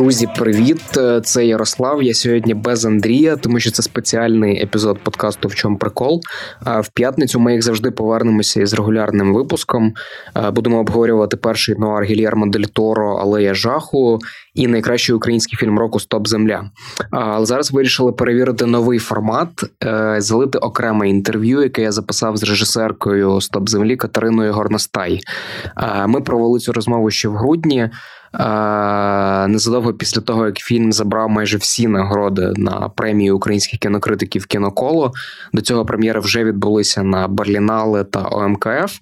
Друзі, привіт! Це Ярослав. Я сьогодні без Андрія, тому що це спеціальний епізод подкасту В чому прикол. В п'ятницю ми, як завжди, повернемося із регулярним випуском. Будемо обговорювати перший нуар Гільєрмо Дель Торо Алея жаху і найкращий український фільм року Стоп Земля. Але зараз вирішили перевірити новий формат, е, залити окреме інтерв'ю, яке я записав з режисеркою Стоп Землі Катериною Горностай. Ми провели цю розмову ще в грудні. Незадовго після того, як фільм забрав майже всі нагороди на премію українських кінокритиків кіноколо, до цього прем'єри вже відбулися на Барлінале та ОМКФ.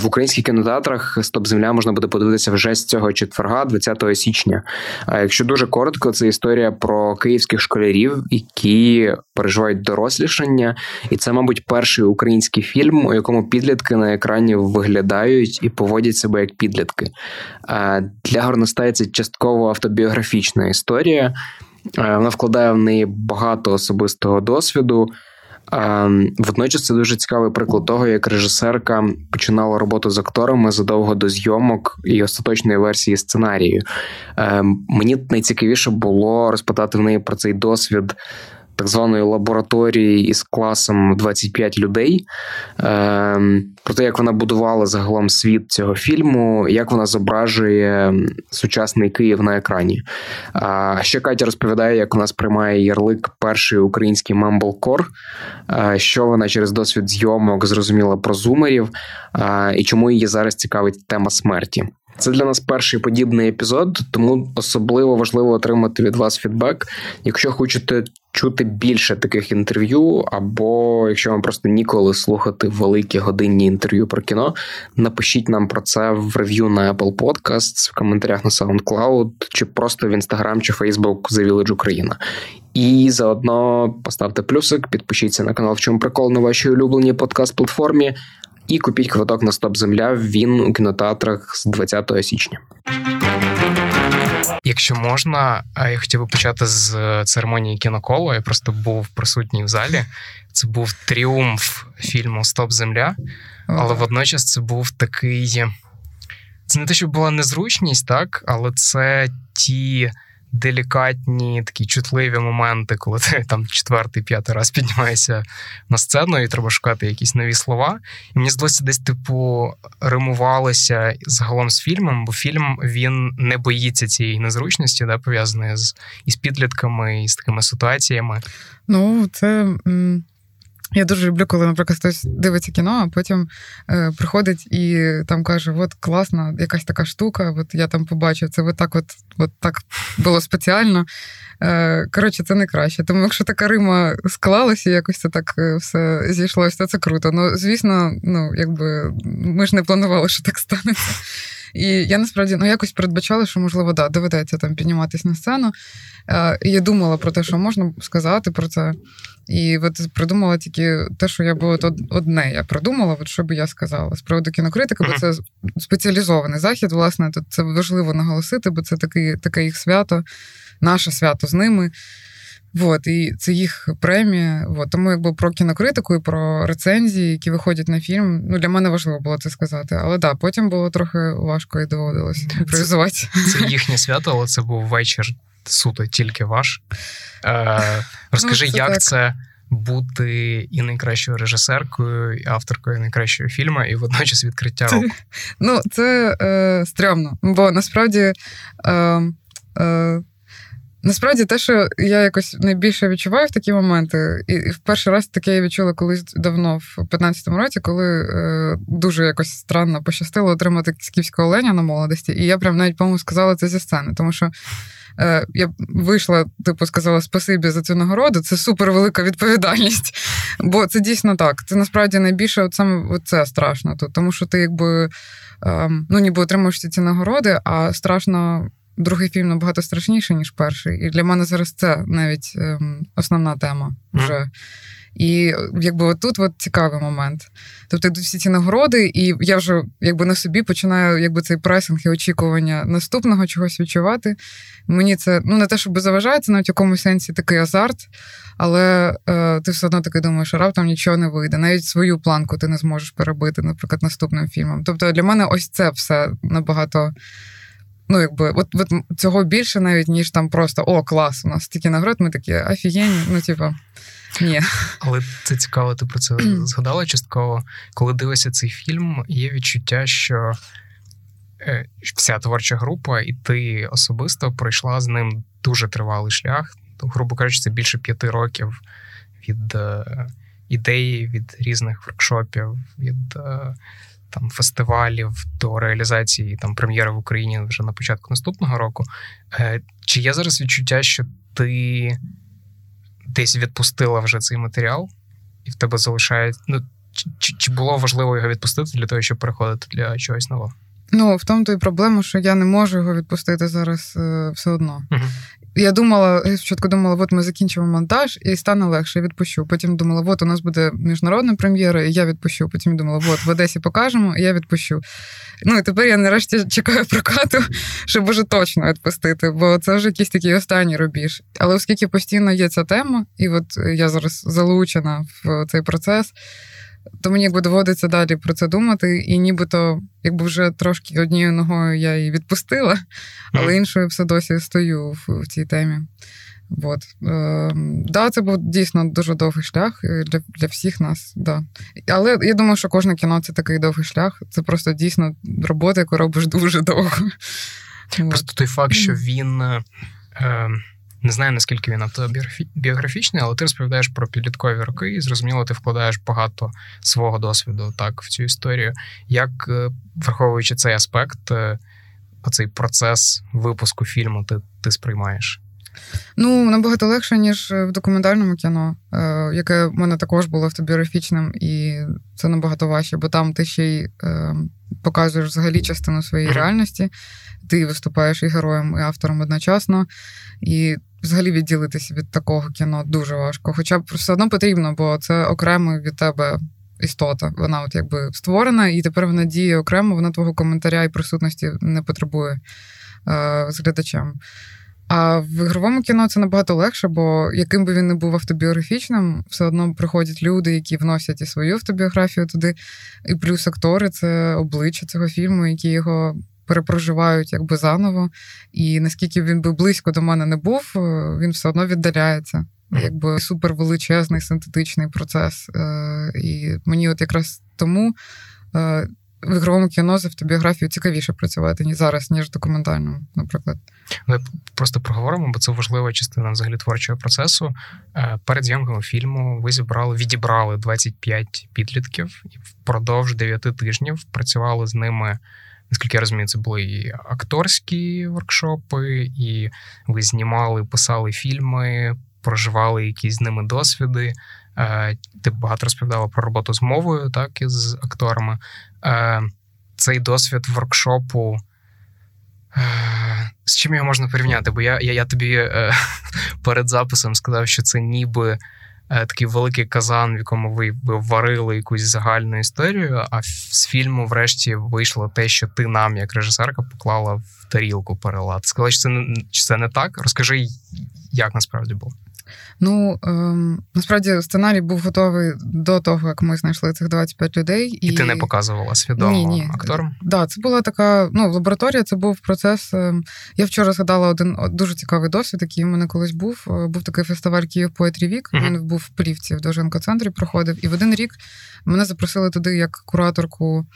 В українських кінотеатрах Стоп Земля можна буде подивитися вже з цього четверга, 20 січня. Якщо дуже коротко, це історія про київських школярів, які переживають дорослішання, і це, мабуть, перший український фільм, у якому підлітки на екрані виглядають і поводять себе як підлітки. Для Горностай це частково автобіографічна історія. Вона вкладає в неї багато особистого досвіду. Водночас це дуже цікавий приклад того, як режисерка починала роботу з акторами задовго до зйомок і остаточної версії сценарію. Мені найцікавіше було розпитати в неї про цей досвід так званої лабораторії із класом 25 людей. Е, Про те, як вона будувала загалом світ цього фільму, як вона зображує сучасний Київ на екрані. А ще Катя розповідає, як вона сприймає ярлик перший український мамблкор, що вона через досвід зйомок зрозуміла про зумерів, і чому її зараз цікавить тема смерті. Це для нас перший подібний епізод, тому особливо важливо отримати від вас фідбек. Якщо хочете чути більше таких інтерв'ю, або якщо вам просто ніколи слухати великі годинні інтерв'ю про кіно, напишіть нам про це в рев'ю на Apple Podcasts, в коментарях на SoundCloud, чи просто в Instagram чи Facebook The Village Україна. І заодно поставте плюсик, підпишіться на канал, в чому прикол на вашій улюбленій подкаст-платформі. І купіть квиток на Стоп Земля. Він у кінотеатрах з 20 січня. Якщо можна, я хотів би почати з е, церемонії кіноколу. Я просто був присутній в залі. Це був тріумф фільму Стоп Земля, але водночас це був такий. Це не те, що була незручність, так, але це ті делікатні, такі чутливі моменти, коли ти там четвертий, п'ятий раз піднімаєшся на сцену і треба шукати якісь нові слова. І мені здалося, десь типу римувалося загалом з фільмом, бо фільм він не боїться цієї незручності, да, пов'язаної з із підлітками і з такими ситуаціями. Ну, це. Я дуже люблю, коли, наприклад, хтось дивиться кіно, а потім е, приходить і там каже: От класна, якась така штука, от я там побачив, це от так от, от так було спеціально. Е, Коротше, це найкраще. Тому якщо така Рима склалася, якось це так е, все зійшлося, то це круто. Ну, звісно, ну, якби ми ж не планували, що так станеться. І я насправді ну, якось передбачала, що, можливо, да, доведеться там підніматися на сцену. Е, і Я думала про те, що можна сказати про це. І от придумала тільки те, що я було одне. Я придумала, от що би я сказала з приводу кінокритики, бо це спеціалізований захід. Власне, тут це важливо наголосити, бо це таке, таке їх свято, наше свято з ними. Вот, і це їх премія. Вот. Тому якби про кінокритику і про рецензії, які виходять на фільм. Ну для мене важливо було це сказати. Але да, потім було трохи важко і доводилось імпровізувати. Це, це їхнє свято, але це був вечір суто тільки ваш. Е, Розкажи, ну, це як так. це бути і найкращою режисеркою, і авторкою найкращого фільму, і водночас відкриття року? Ну, це е, стрьомно, бо насправді. Е, е, Насправді, те, що я якось найбільше відчуваю в такі моменти, і в перший раз таке я відчула колись давно, в 15-му році, коли е, дуже якось странно пощастило отримати скіфського оленя на молодості. І я прям навіть по-моєму, сказала це зі сцени, тому що е, я вийшла, типу, сказала спасибі за цю нагороду. Це супер велика відповідальність. Бо це дійсно так. Це насправді найбільше от саме це страшно тут, тому що ти якби е, ну ніби отримуєш ці нагороди, а страшно другий фільм набагато страшніший, ніж перший. І для мене зараз це навіть ем, основна тема вже. І якби отут от цікавий момент. Тобто йдуть всі ці нагороди, і я вже якби на собі починаю якби цей пресинг і очікування наступного чогось відчувати. Мені це ну не те, щоб заважає, це навіть в якомусь сенсі такий азарт, але е, ти все одно таки думаєш, що раптом нічого не вийде. Навіть свою планку ти не зможеш перебити, наприклад, наступним фільмом. Тобто для мене ось це все набагато ну, якби, от, от цього більше навіть, ніж там просто о, клас, у нас стільки нагород, ми такі офігенні, ну, типу. Ні. Але це цікаво, ти про це згадала частково. Коли дивишся цей фільм, є відчуття, що е, вся творча група, і ти особисто пройшла з ним дуже тривалий шлях. Грубо кажучи, це більше п'яти років від е, ідеї, від різних воркшопів, від е, там фестивалів до реалізації там прем'єри в Україні вже на початку наступного року. Чи є зараз відчуття, що ти десь відпустила вже цей матеріал, і в тебе залишає. Ну, чи, чи було важливо його відпустити для того, щоб переходити для чогось нового? Ну, в тому то і проблема, що я не можу його відпустити зараз е, все одно. Uh-huh. Я думала, я спочатку думала, от ми закінчимо монтаж і стане легше, відпущу. Потім думала, от у нас буде міжнародна прем'єра, і я відпущу. Потім думала, от в Одесі покажемо, і я відпущу. Ну і тепер я нарешті чекаю прокату, щоб уже точно відпустити, бо це вже якийсь такий останній рубіж. Але оскільки постійно є ця тема, і от я зараз залучена в цей процес то мені якби доводиться далі про це думати, і нібито, якби вже трошки однією ногою я її відпустила, але іншою все досі стою в, в цій темі. От. Е, да, це був дійсно дуже довгий шлях е, для для всіх нас. Да. Але я думаю, що кожне кіно це такий довгий шлях. Це просто дійсно робота, яку робиш дуже довго. Просто той факт, що він. Е, не знаю, наскільки він автобіографічний, але ти розповідаєш про підліткові роки, і зрозуміло, ти вкладаєш багато свого досвіду так в цю історію. Як, е, враховуючи цей аспект, е, оцей процес випуску фільму, ти, ти сприймаєш? Ну, набагато легше, ніж в документальному кіно, е, яке в мене також було автобіографічним, і це набагато важче, бо там ти ще й показуєш взагалі частину своєї реальності, ти виступаєш і героєм, і автором одночасно. І взагалі відділитися від такого кіно дуже важко. Хоча б все одно потрібно, бо це окремо від тебе істота. Вона от якби створена, і тепер вона діє окремо, вона твого коментаря і присутності не потребує е, з глядачем. А в ігровому кіно це набагато легше, бо яким би він не був автобіографічним, все одно приходять люди, які вносять і свою автобіографію туди, і плюс актори це обличчя цього фільму, які його перепроживають якби заново. І наскільки він би близько до мене не був, е, він все одно віддаляється. Якби супервеличезний синтетичний процес. Е, і мені от якраз тому е, в ігровому кіно з автобіографією цікавіше працювати ніж зараз, ніж документальному, наприклад. Ми просто проговоримо, бо це важлива частина взагалі творчого процесу. Перед зйомками фільму ви зібрали, відібрали 25 підлітків і впродовж 9 тижнів працювали з ними наскільки я розумію, це були і акторські воркшопи, і ви знімали, писали фільми, проживали якісь з ними досвіди. Е, ти багато розповідала про роботу з мовою, так і з акторами. Е, цей досвід воркшопу. Е, з чим його можна порівняти? Бо я я, я тобі перед записом сказав, що це ніби такий великий казан, в якому ви варили якусь загальну історію. А з фільму, врешті, вийшло те, що ти нам, як режисерка, поклала в тарілку перелад. Сказали, що це не чи це не так? Розкажи, як насправді було. Ну ем, насправді сценарій був готовий до того, як ми знайшли цих 25 людей. І, і ти не показувала свідомо ні, ні. акторам? Так, да, це була така. Ну, лабораторія це був процес. Ем, я вчора згадала один дуже цікавий досвід, який у мене колись був. Е, був такий фестиваль Київ Poetry Week, uh Він був в Плівці в Довженко центрі проходив. І в один рік мене запросили туди як кураторку.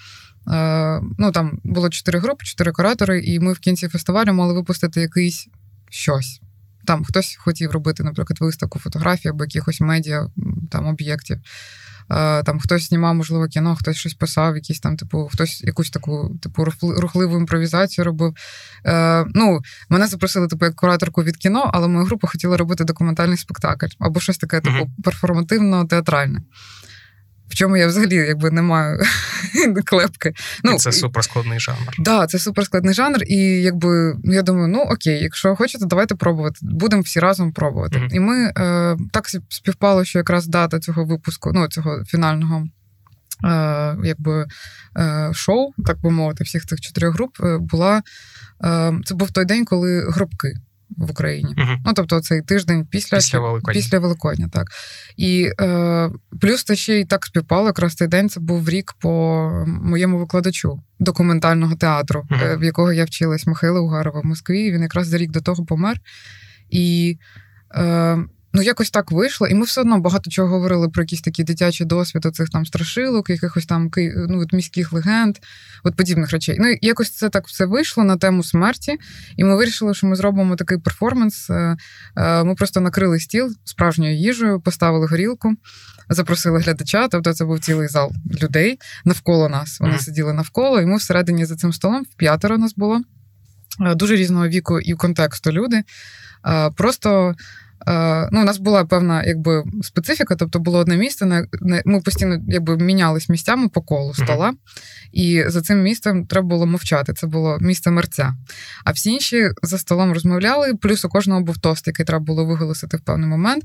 Е, ну там було чотири групи, чотири куратори, і ми в кінці фестивалю мали випустити якийсь щось. Там хтось хотів робити, наприклад, виставку фотографій або якихось медіа там об'єктів. Там хтось знімав, можливо, кіно, хтось щось писав, якісь там, типу, хтось якусь таку типу рухливу імпровізацію робив. Е, Ну, мене запросили типу, як кураторку від кіно, але моя група хотіла робити документальний спектакль або щось таке, типу, перформативно-театральне в чому я взагалі якби не маю клепки. Ну, і Це суперскладний жанр. Так, да, це суперскладний жанр, і якби я думаю, ну окей, якщо хочете, давайте пробувати. Будемо всі разом пробувати. Mm-hmm. І ми е, так співпало, що якраз дата цього випуску, ну цього фінального. Е, якби е, шоу, так би мовити, всіх цих чотирьох груп е, була. Це був той день, коли гробки в Україні. Угу. Ну, тобто, цей тиждень після після Великодня. Після Великодня, так. І е, плюс це ще й так співпало. Якраз цей день це був рік по моєму викладачу документального театру, угу. в якого я вчилась Михайла Угарова в Москві. Він якраз за рік до того помер. І е, Ну, якось так вийшло, і ми все одно багато чого говорили про якісь такі дитячі досвід оцих там страшилок, якихось там ну, от міських легенд, от подібних речей. Ну, якось це так все вийшло на тему смерті, і ми вирішили, що ми зробимо такий перформанс. Е, е, ми просто накрили стіл справжньою їжею, поставили горілку, запросили глядача. Тобто це був цілий зал людей навколо нас. Вони mm-hmm. сиділи навколо, і ми всередині за цим столом в п'ятеро нас було. Е, дуже різного віку і контексту люди. Просто ну, у нас була певна якби специфіка, тобто було одне місце, на ми постійно якби мінялись місцями по колу стола, і за цим місцем треба було мовчати. Це було місце мерця. А всі інші за столом розмовляли, плюс у кожного був тост, який треба було виголосити в певний момент.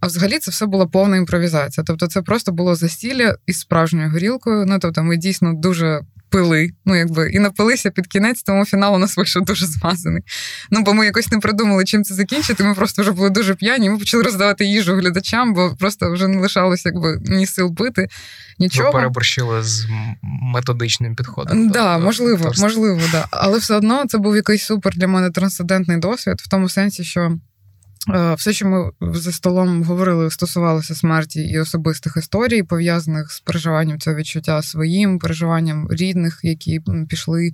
А взагалі це все була повна імпровізація. Тобто, це просто було застілля із справжньою горілкою. Ну тобто, ми дійсно дуже пили, ну якби і напилися під кінець, тому фінал у нас вийшов дуже змазаний. Ну, бо ми якось не придумали, чим це закінчити. Ми просто вже були дуже п'яні. Ми почали роздавати їжу глядачам, бо просто вже не лишалося якби ні сил пити. Нічого. Ви переборщили з методичним підходом. Да, до, можливо, можливо, да. Але все одно це був якийсь супер для мене трансцендентний досвід, в тому сенсі, що. Е, все, що ми за столом говорили, стосувалося смерті і особистих історій, пов'язаних з переживанням цього відчуття своїм, переживанням рідних, які пішли.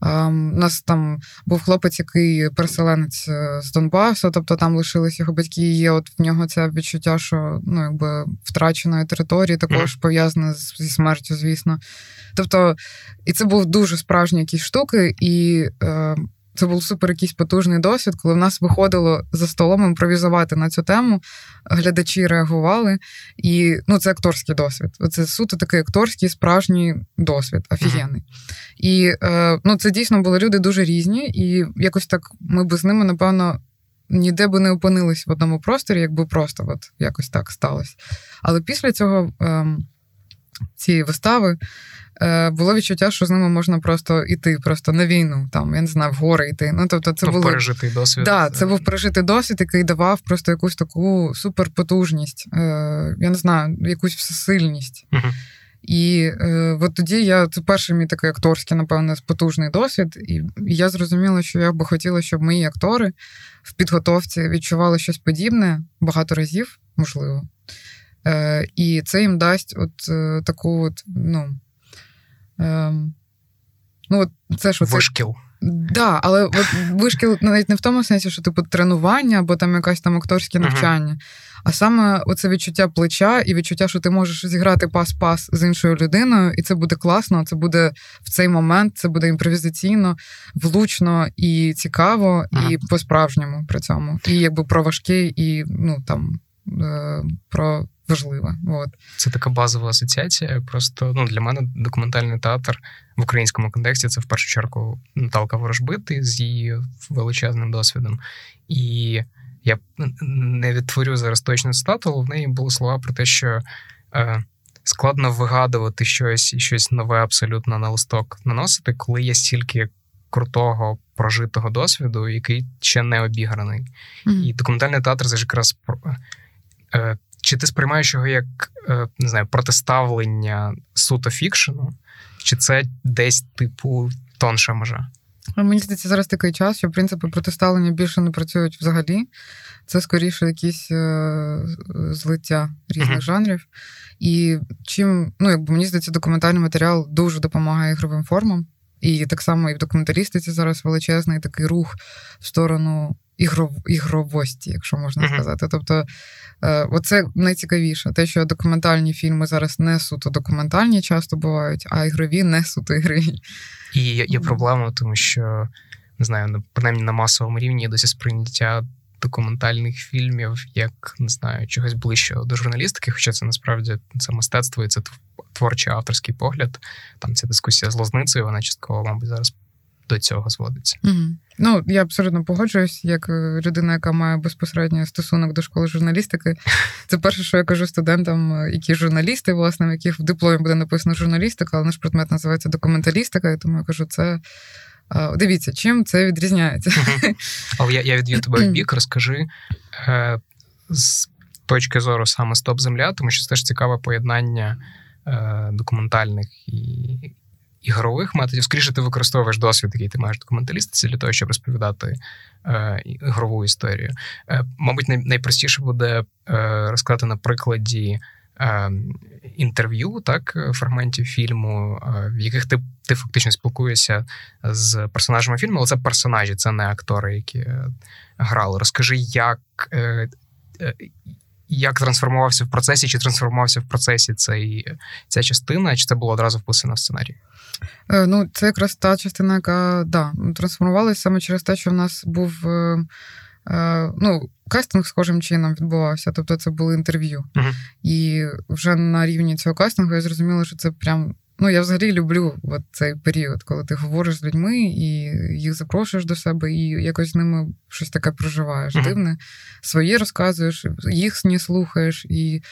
У ем, нас там був хлопець, який переселенець е, з Донбасу, тобто там лишились його батьки. і Є от в нього це відчуття, що ну якби втраченої території, також пов'язане зі смертю, звісно. Тобто, і це був дуже справжні якісь штуки, і е, це був супер якийсь потужний досвід, коли в нас виходило за столом імпровізувати на цю тему. Глядачі реагували, і ну це акторський досвід. Це суто такий акторський справжній досвід, офігенний. Uh-huh. І е, ну, це дійсно були люди дуже різні, і якось так ми би з ними, напевно, ніде би не опинились в одному просторі, якби просто от якось так сталося. Але після цього е, цієї вистави. Е, було відчуття, що з ними можна просто йти просто на війну, там я не знаю, в гори йти. Ну тобто, це був пережитий досвід. Да, це був пережитий досвід, який давав просто якусь таку суперпотужність, е, я не знаю, якусь всесильність. Угу. І е, от тоді я це перший мій такий акторський, напевно, потужний досвід. І, і я зрозуміла, що я би хотіла, щоб мої актори в підготовці відчували щось подібне багато разів, можливо. Е, І це їм дасть от е, таку от, ну. Ем, ну, от це це... Вишкіл. Да, але от вишкіл навіть не в тому сенсі, що типу тренування або там якесь там акторське навчання, uh-huh. а саме оце відчуття плеча і відчуття, що ти можеш зіграти пас-пас з іншою людиною, і це буде класно. Це буде в цей момент, це буде імпровізаційно, влучно і цікаво, uh-huh. і по-справжньому при цьому. І якби про важке, і ну там про важлива. От. Це така базова асоціація. Просто ну, для мене документальний театр в українському контексті це в першу чергу Наталка Ворожбити з її величезним досвідом. І я не відтворю зараз точно цитату, але в неї були слова про те, що е, складно вигадувати щось і щось нове абсолютно на листок наносити, коли є стільки крутого прожитого досвіду, який ще не обіграний. Mm-hmm. І документальний театр це ж якраз е, чи ти сприймаєш його як е, не знаю, протиставлення суто фікшену, чи це десь, типу, тонша межа? Мені здається, зараз такий час, що принципи протиставлення більше не працюють взагалі. Це скоріше якісь е, злиття різних uh-huh. жанрів. І чим, ну, якби мені здається, документальний матеріал дуже допомагає ігровим формам. І так само і в документалістиці зараз величезний такий рух в сторону ігров, ігровості, якщо можна uh-huh. сказати. Тобто, е, оце найцікавіше, те, що документальні фільми зараз не суто документальні часто бувають, а ігрові не суто ігрові. І є, є проблема, тому що не знаю, принаймні на масовому рівні досі сприйняття. Документальних фільмів, як не знаю, чогось ближчого до журналістики, хоча це насправді це мистецтво і це творчий авторський погляд. Там ця дискусія з лозницею, вона частково, мабуть, зараз до цього зводиться. Угу. Ну я абсолютно погоджуюсь, як е, людина, яка має безпосередній стосунок до школи журналістики. Це перше, що я кажу студентам, е, які журналісти, власне, в яких в дипломі буде написано журналістика, але наш предмет називається документалістика. І тому я кажу, це Дивіться, чим це відрізняється. Але я я відвів тебе в бік, розкажи е, з точки зору саме Стоп Земля, тому що це теж цікаве поєднання е, документальних і ігрових методів. Скоріше, ти використовуєш досвід, який ти маєш документалістиці для того, щоб розповідати е, ігрову історію. Е, Мабуть, най, найпростіше буде е, розказати на прикладі. Е, інтерв'ю, так, фрагментів фільму, е, в яких ти ти фактично спілкуєшся з персонажами фільму, але це персонажі, це не актори, які грали. Розкажи, як як трансформувався в процесі, чи трансформувався в процесі цей, ця частина, чи це було одразу вписано в сценарій? Е, ну, це якраз та частина, яка да, трансформувалася саме через те, що в нас був е, е, ну, кастинг схожим чином відбувався. Тобто це були інтерв'ю. Uh-huh. І вже на рівні цього кастингу я зрозуміла, що це прям. Ну, я взагалі люблю от цей період, коли ти говориш з людьми і їх запрошуєш до себе, і якось з ними щось таке проживаєш. Uh-huh. Дивне, своє розказуєш, їх слухаєш. І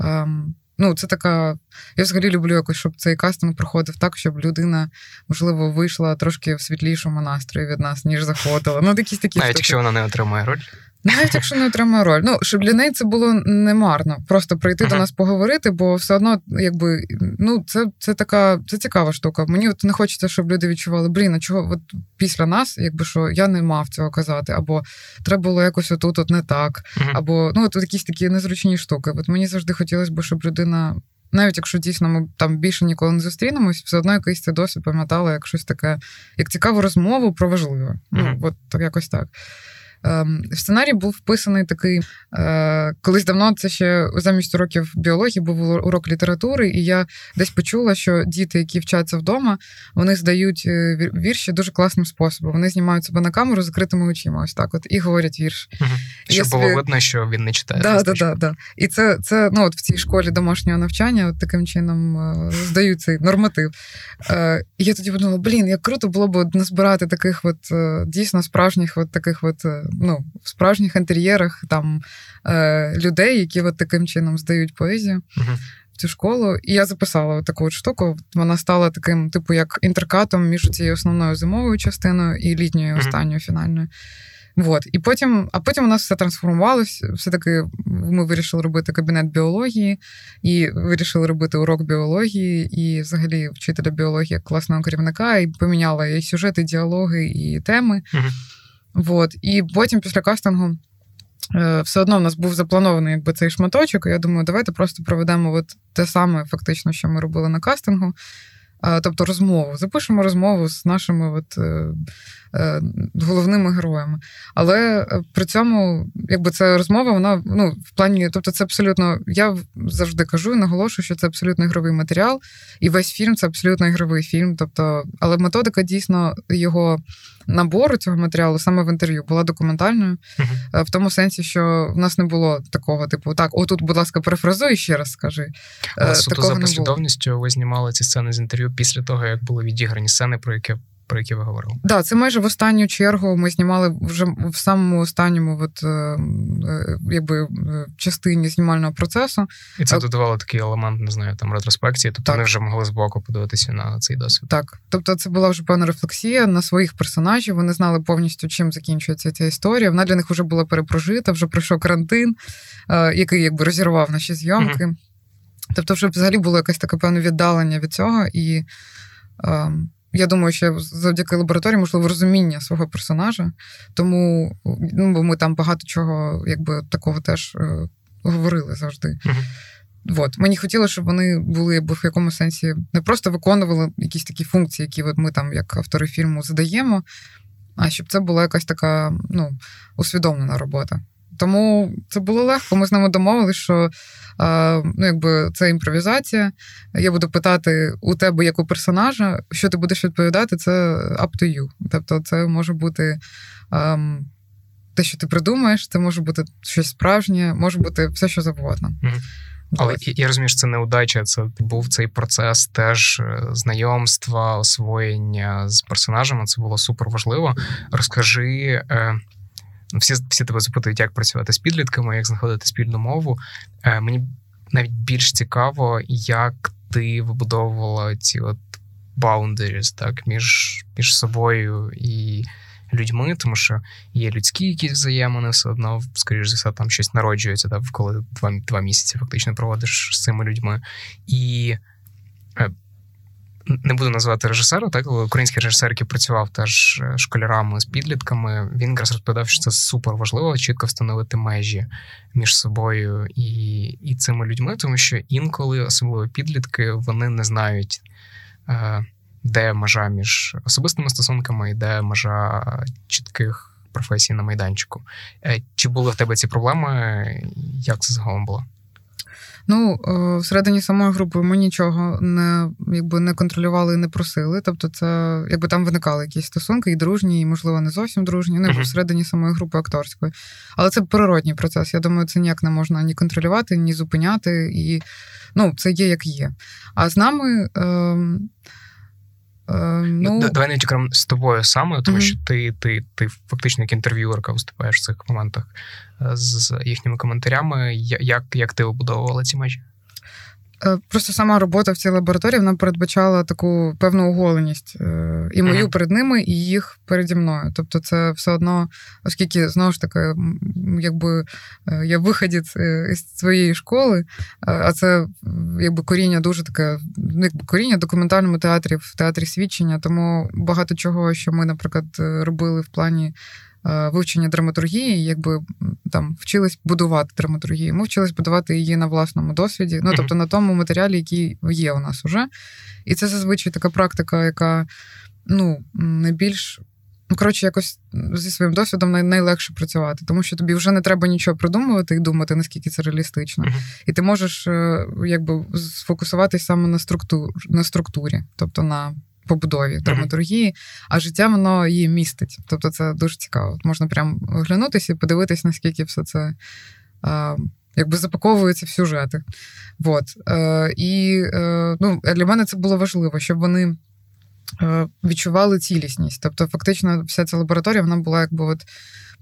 ем, Ну, це така. Я взагалі люблю якось, щоб цей кастинг проходив так, щоб людина, можливо, вийшла трошки в світлішому настрої від нас, ніж заходила. Ну, якісь такі Навіть якщо вона не отримає роль. Навіть якщо не отримає роль. Ну, щоб для неї це було немарно. Просто прийти uh-huh. до нас поговорити, бо все одно, якби, ну, це це така це цікава штука. Мені от не хочеться, щоб люди відчували, блін, а чого от після нас, якби що я не мав цього казати, або треба було якось отут от не так, uh-huh. або ну, от якісь такі незручні штуки. От мені завжди хотілося б, щоб людина. Навіть якщо дійсно ми там більше ніколи не зустрінемось, все одно якийсь цей досвід пам'ятала як щось таке, як цікаву розмову про важливе. Uh-huh. Ну, от так якось так. Ем, в сценарій був вписаний такий е, колись давно це ще замість уроків біології був урок літератури, і я десь почула, що діти, які вчаться вдома, вони здають е, вірші дуже класним способом. Вони знімають себе на камеру з закритими очима, ось так, от і говорять вірш. Угу. Щоб було видно, що він не читає. Да, да, да, да. І це це ну, от в цій школі домашнього навчання, от таким чином е, здають цей норматив. І я тоді подумала, блін, як круто було б назбирати таких, от дійсно справжніх, от таких от ну, в справжніх інтер'єрах там е, людей, які от таким чином здають поезію. Uh-huh. В цю школу, і я записала таку от штуку. Вона стала таким, типу, як інтеркатом між цією основною зимовою частиною і літньою останньою фінальною. Вот. І потім, а потім у нас все трансформувалось. Все-таки ми вирішили робити кабінет біології, і вирішили робити урок біології, і взагалі вчителя біології класного керівника, і поміняла і сюжети, і діалоги, і теми. Uh-huh. Вот. І потім після кастингу е, все одно в нас був запланований якби цей шматочок. і Я думаю, давайте просто проведемо от те саме, фактично, що ми робили на кастингу. Тобто розмову, запишемо розмову з нашими от, е, е, головними героями. Але е, при цьому, якби ця розмова, вона ну, в плані, тобто, це абсолютно, я завжди кажу і наголошую, що це абсолютно ігровий матеріал, і весь фільм це абсолютно ігровий фільм. Тобто, але методика дійсно його набору цього матеріалу саме в інтерв'ю була документальною, uh-huh. в тому сенсі, що в нас не було такого, типу, так, отут, будь ласка, перефразуй ще раз скажи. Але суто за послідовністю ви знімали ці сцени з інтерв'ю після того, як були відіграні сцени, про які про які ви говорили. Так, да, це майже в останню чергу ми знімали вже в самому останньому, от, е, е, якби е, частині знімального процесу. І це додавало такий елемент, не знаю, там ретроспекції. Тобто так. вони вже могли збоку подивитися на цей досвід. Так, тобто, це була вже певна рефлексія на своїх персонажів. Вони знали повністю, чим закінчується ця історія. Вона для них вже була перепрожита, вже пройшов карантин, який якби розірвав наші зйомки. uh Тобто, вже взагалі було якесь таке певне віддалення від цього і. Ем, я думаю, що завдяки лабораторії, можливо, розуміння свого персонажа. Тому ну, бо ми там багато чого, якби такого теж е, говорили завжди. Uh-huh. От. Мені хотілося, щоб вони були в якомусь сенсі не просто виконували якісь такі функції, які от ми там, як автори фільму, задаємо, а щоб це була якась така ну, усвідомлена робота. Тому це було легко. Ми з ними домовилися, що ну, якби це імпровізація. Я буду питати у тебе як у персонажа, що ти будеш відповідати, це up to you. Тобто, це може бути. Те, що ти придумаєш, це може бути щось справжнє, може бути все, що завгодно. Mm-hmm. Але я, я розумію, що це неудача. Це був цей процес теж е, знайомства, освоєння з персонажами. Це було супер важливо. Розкажи, е, всі всі тебе запитують, як працювати з підлітками, як знаходити спільну мову. Е, Мені навіть більш цікаво, як ти вибудовувала ці от boundaries, так, між, між собою і людьми, тому що є людські якісь взаємини, все одно, скоріш за все, там щось народжується, так, коли два два місяці фактично проводиш з цими людьми. І е, не буду назвати режисера, так, але український режисер, який працював теж е, школярами з підлітками, він якраз розповідав, що це супер важливо чітко встановити межі між собою і і цими людьми, тому що інколи, особливо підлітки, вони не знають. Е, де межа між особистими стосунками і де межа чітких професій на майданчику. Е, чи були в тебе ці проблеми? Як це загалом було? Ну, е, всередині самої групи ми нічого не якби не контролювали і не просили. Тобто, це якби там виникали якісь стосунки, і дружні, і, можливо, не зовсім дружні, ну, uh-huh. всередині самої групи акторської. Але це природній процес. Я думаю, це ніяк не можна ні контролювати, ні зупиняти. І ну, це є як є. А з нами. Е, ну, ну, Давай не тільки з тобою саме, тому mm-hmm. що ти ти, ти фактично як інтерв'юерка виступаєш в цих моментах е, з їхніми коментарями. Як як ти обудовувала ці межі? Е, просто сама робота в цій лабораторії вона передбачала таку певну оголеність е, і мою перед ними, і їх переді мною. Тобто, це все одно, оскільки знову ж таки, якби е, я виходець із своєї школи, а це якби коріння дуже таке, ну, якби коріння в документальному театрі, в театрі свідчення, тому багато чого, що ми, наприклад, робили в плані. Е, вивчення драматургії, якби там вчились будувати драматургію. Ми вчились будувати її на власному досвіді, ну тобто на тому матеріалі, який є у нас уже. І це зазвичай така практика, яка ну, найбільш. Ну, коротше, якось зі своїм досвідом найлегше працювати, тому що тобі вже не треба нічого придумувати і думати, наскільки це реалістично. Uh-huh. І ти можеш е, якби сфокусуватись саме на структур, на структурі, тобто на побудові драматургії, а життя воно її містить. Тобто це дуже цікаво. Можна прям оглянутися і подивитись, наскільки все це Е, якби запаковується в сюжети. Вот. Е, І е, ну, для мене це було важливо, щоб вони. Е, відчували цілісність. Тобто, фактично, вся ця лабораторія вона була якби от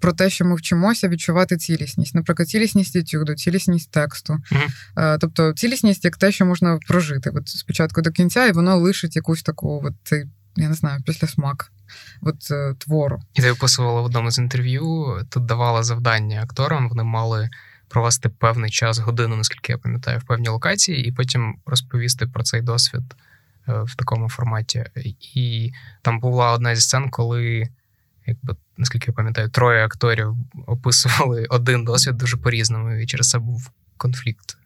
про те, що ми вчимося відчувати цілісність. Наприклад, цілісність етюду, цілісність тексту. Uh-huh. Тобто, цілісність як те, що можна прожити от спочатку до кінця, і воно лишить якусь таку, от цей, я не знаю, після смак от, е, твору. І ти описувала в одному з інтерв'ю, тут давала завдання акторам, вони мали. Провести певний час, годину, наскільки я пам'ятаю, в певній локації, і потім розповісти про цей досвід е, в такому форматі. І там була одна зі сцен, коли якби наскільки я пам'ятаю, троє акторів описували один досвід дуже по-різному, і через це був конфлікт.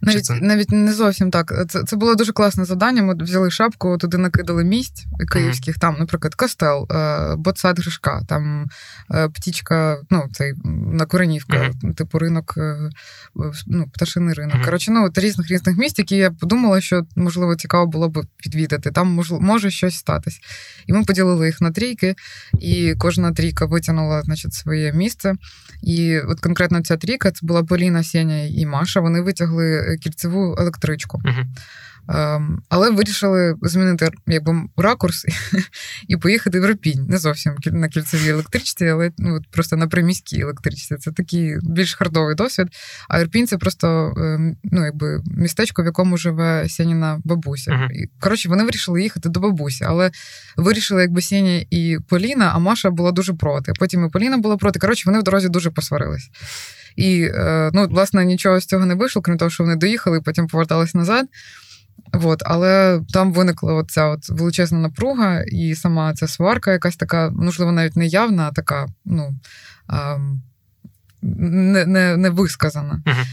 Навіть це... навіть не зовсім так. Це це було дуже класне завдання. Ми взяли шапку, туди накидали місць київських, mm-hmm. там, наприклад, костел, е, Боцат Гришка, там е, птічка, ну, цей на Коренівка, mm-hmm. типу ринок, е, ну, пташиний ринок. Mm-hmm. Коротше, ну, от різних різних місць, які я подумала, що можливо цікаво було б відвідати. Там можливо, може щось статись. І ми поділили їх на трійки, і кожна трійка витягнула значить, своє місце. І от конкретно ця трійка це була Поліна, Сеня і Маша. Вони витягли кільцеву електричку. Uh-huh. Але вирішили змінити якби ракурс і поїхати в Ропінь. Не зовсім на кільцевій електричці, але ну, просто на приміській електричці. Це такий більш хардовий досвід. А Ірпінь це просто ем, ну, якби містечко, в якому живе Сяніна бабуся. Uh-huh. Коротше, вони вирішили їхати до бабусі, але вирішили, якби Сеня і Поліна, а Маша була дуже проти. Потім і Поліна була проти. Коротше, вони в дорозі дуже посварились. І е, ну, власне нічого з цього не вийшло, крім того, що вони доїхали, потім повертались назад. От, Але там виникла ця от величезна напруга, і сама ця сварка, якась така, можливо, навіть не явна, а така, ну а, не не, не висказана. Uh-huh.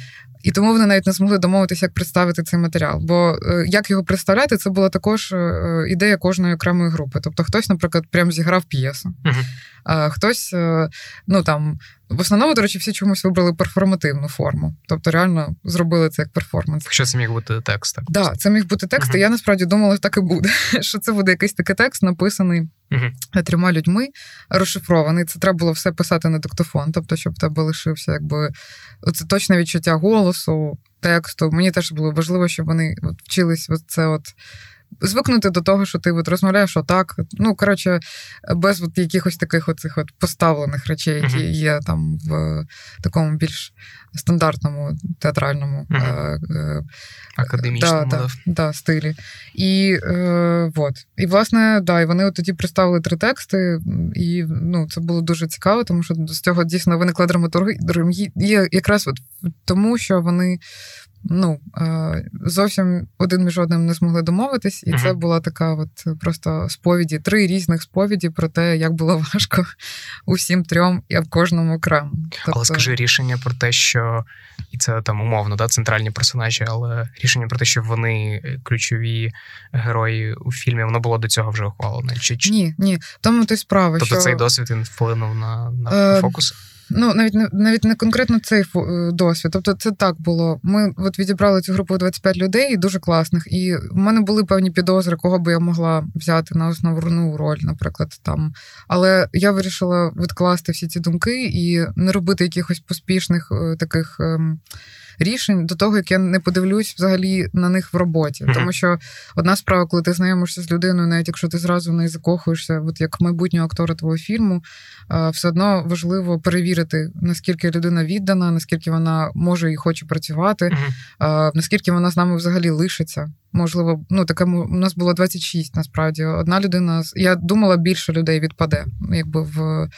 І тому вони навіть не змогли домовитися, як представити цей матеріал. Бо е, як його представляти, це була також е, ідея кожної окремої групи. Тобто, хтось, наприклад, прям зіграв п'єсу, uh-huh. А хтось, е, ну там в основному, до речі, всі чомусь вибрали перформативну форму. Тобто, реально зробили це як перформанс. Що це міг бути текст? Так, да, це міг бути текст. Uh-huh. і Я насправді думала, що так і буде. Що це буде якийсь такий текст, написаний uh-huh. трьома людьми, розшифрований. Це треба було все писати на диктофон, тобто, щоб в тебе лишився, якби оце точне відчуття голосу, тексту. Мені теж було важливо, щоб вони от, вчились це от звикнути до того, що ти от розмовляєш отак. Ну, коротше, без от якихось таких оцих от поставлених речей, які uh-huh. є там в такому більш стандартному театральному uh-huh. е, академічному да, да, да, стилі. І е, вот. І власне, да, і вони от тоді представили три тексти, і ну, це було дуже цікаво, тому що з цього дійсно виникла драматургія якраз от тому, що вони ну, е, зовсім один між одним не змогли домовитись, і uh-huh. це була така от просто сповіді, три різних сповіді про те, як було важко усім трьом і в кожному окремо. Тобто... Але скажи рішення про те, що і це там умовно, да, центральні персонажі, але рішення про те, що вони ключові герої у фільмі, воно було до цього вже ухвалене. Чи. Ні, ні. Тому то й справа. Тобто що... цей досвід він вплинув на, на е... фокус? Ну, навіть не навіть не конкретно цей е, досвід. Тобто, це так було. Ми от відібрали цю групу 25 людей, дуже класних, і в мене були певні підозри, кого би я могла взяти на основну роль, наприклад, там. Але я вирішила відкласти всі ці думки і не робити якихось поспішних е, таких. Ем, рішень до того, як я не подивлюсь взагалі на них в роботі. Mm-hmm. Тому що одна справа, коли ти знайомишся з людиною, навіть якщо ти зразу в неї закохуєшся, от як майбутнього актора твого фільму, все одно важливо перевірити, наскільки людина віддана, наскільки вона може і хоче працювати, mm-hmm. наскільки вона з нами взагалі лишиться. Можливо, ну таке у нас було 26, насправді. Одна людина я думала, більше людей відпаде, якби в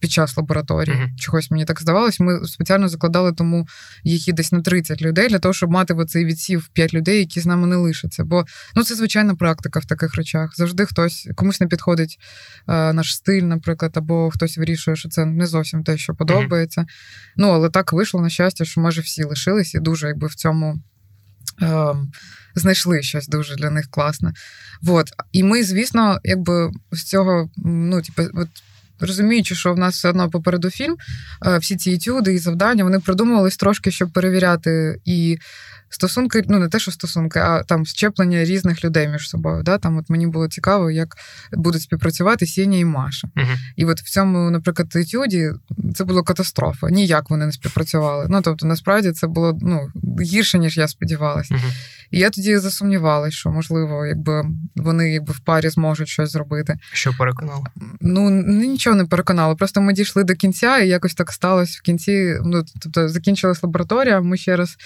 під час лабораторії. Uh-huh. Чогось мені так здавалось. Ми спеціально закладали тому їх десь на 30 людей для того, щоб мати оцей відсів 5 людей, які з нами не лишаться. Бо ну це звичайна практика в таких речах. Завжди хтось комусь не підходить е, наш стиль, наприклад, або хтось вирішує, що це не зовсім те, що подобається. Uh-huh. Ну але так вийшло на щастя, що майже всі лишились і дуже якби в цьому. Е, Знайшли щось дуже для них класне. Вот. І ми, звісно, якби з цього, ну, типу, от розуміючи, що в нас все одно попереду фільм, е, всі ці етюди і завдання вони придумувались трошки, щоб перевіряти і стосунки, ну не те, що стосунки, а там щеплення різних людей між собою. Да? Там от мені було цікаво, як будуть співпрацювати Сіня і Маша. Uh-huh. І от в цьому, наприклад, етюді це була катастрофа. Ніяк вони не співпрацювали. Ну тобто, насправді це було ну гірше, ніж я сподівалася. Uh-huh. І я тоді засумнівалася, що можливо, якби вони якби в парі зможуть щось зробити. Що переконало? Ну нічого не переконало. Просто ми дійшли до кінця, і якось так сталося в кінці. Ну тобто закінчилась лабораторія. Ми ще раз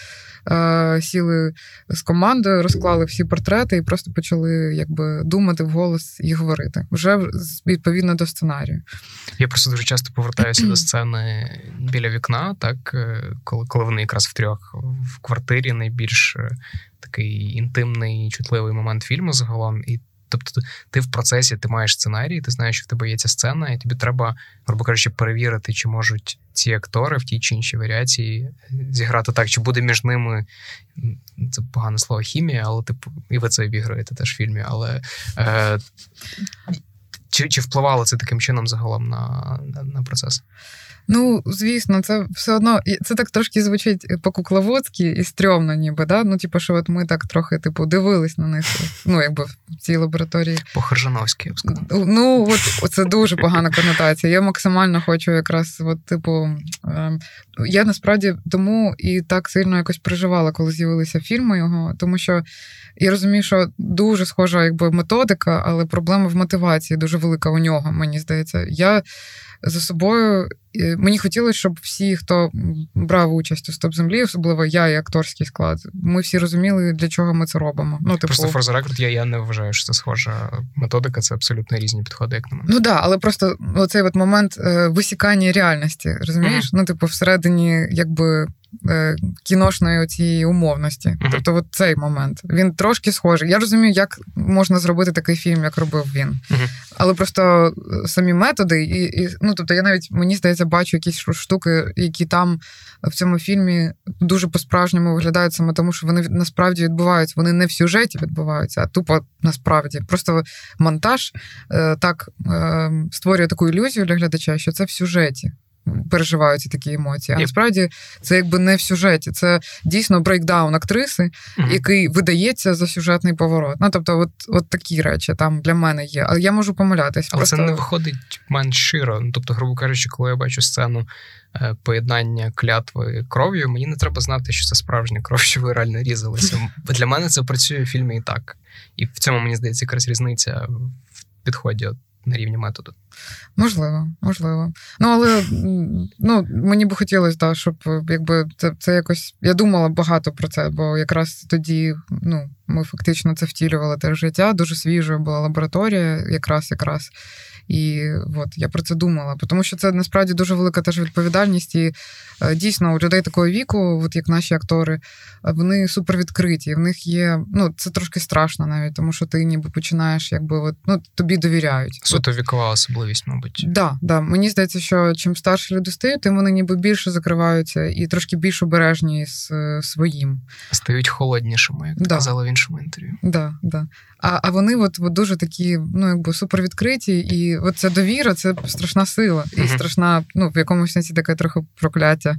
сіли з командою, розклали всі портрети і просто почали якби думати вголос і говорити вже відповідно до сценарію. Я просто дуже часто повертаюся до сцени біля вікна, так е, коли коли вони якраз втрьох в квартирі найбільш е, такий інтимний, чутливий момент фільму загалом. І Тобто ти в процесі ти маєш сценарій, ти знаєш, що в тебе є ця сцена, і тобі треба, грубо кажучи, перевірити, чи можуть ці актори в тій чи іншій варіації зіграти так, чи буде між ними це погане слово хімія, але типу, і ви це обіграєте теж в фільмі. Але е, чи чи впливало це таким чином загалом на, на, на процес? Ну, звісно, це все одно це так трошки звучить по-кукловодськи і стрьомно, ніби, да? Ну, типу, що от ми так трохи, типу, дивились на них, ну, якби в цій лабораторії. По-хержановськи, я б сказав. Ну, от це дуже погана конотація. Я максимально хочу якраз, от, типу, ем, я насправді тому і так сильно якось переживала, коли з'явилися фільми його, тому що я розумію, що дуже схожа якби методика, але проблема в мотивації дуже велика у нього, мені здається. Я за собою. Мені хотілося, щоб всі, хто брав участь у стоп землі, особливо я і акторський склад, ми всі розуміли, для чого ми це робимо. Ну, типу... Просто for the record, я я не вважаю, що це схожа методика, це абсолютно різні підходи, як на мене. Ну так, да, але просто оцей от момент е, висікання реальності, розумієш? Mm-hmm. Ну, типу, всередині, якби кіношної цієї умовності. Uh-huh. Тобто, от цей момент він трошки схожий. Я розумію, як можна зробити такий фільм, як робив він. Uh-huh. Але просто е, самі методи, і, і ну тобто, я навіть мені здається, бачу якісь штуки, які там в цьому фільмі дуже по-справжньому виглядають саме тому, що вони насправді відбуваються. Вони не в сюжеті відбуваються, а тупо насправді. Просто монтаж е, так е, створює таку ілюзію для глядача, що це в сюжеті. Переживаються такі емоції. А насправді це якби не в сюжеті, це дійсно breakdown актриси, mm-hmm. який видається за сюжетний поворот. Ну тобто, от от такі речі там для мене є. Але я можу помилятись. Але просто... це не виходить менш щиро. Ну тобто, грубо кажучи, коли я бачу сцену. Е, поєднання клятви кров'ю, мені не треба знати, що це справжня кров, що ви реально різалися. Для мене це працює в фільмі і так. І в цьому мені здається якраз різниця в підході на рівні методу. Можливо, можливо. Ну, але ну, мені би хотілося, да, щоб якби це це якось. Я думала багато про це, бо якраз тоді ну, ми фактично це втілювали теж життя. Дуже свіжою була лабораторія, якраз якраз. І от я про це думала, тому що це насправді дуже велика теж відповідальність. І е, дійсно у людей такого віку, от як наші актори, е, вони супер відкриті. В них є. Ну це трошки страшно навіть, тому що ти ніби починаєш, якби от ну тобі довіряють. Суто вікова особливість, мабуть. Да, да. Мені здається, що чим старші люди стають, тим вони ніби більше закриваються і трошки більш обережні з е, своїм. Стають холоднішими, як да. казала в іншому інтерв'ю. Да, да. А а вони от, от дуже такі, ну якби супер відкриті, і от ця довіра це страшна сила, і uh-huh. страшна, ну в якомусь сенсі таке трохи прокляття.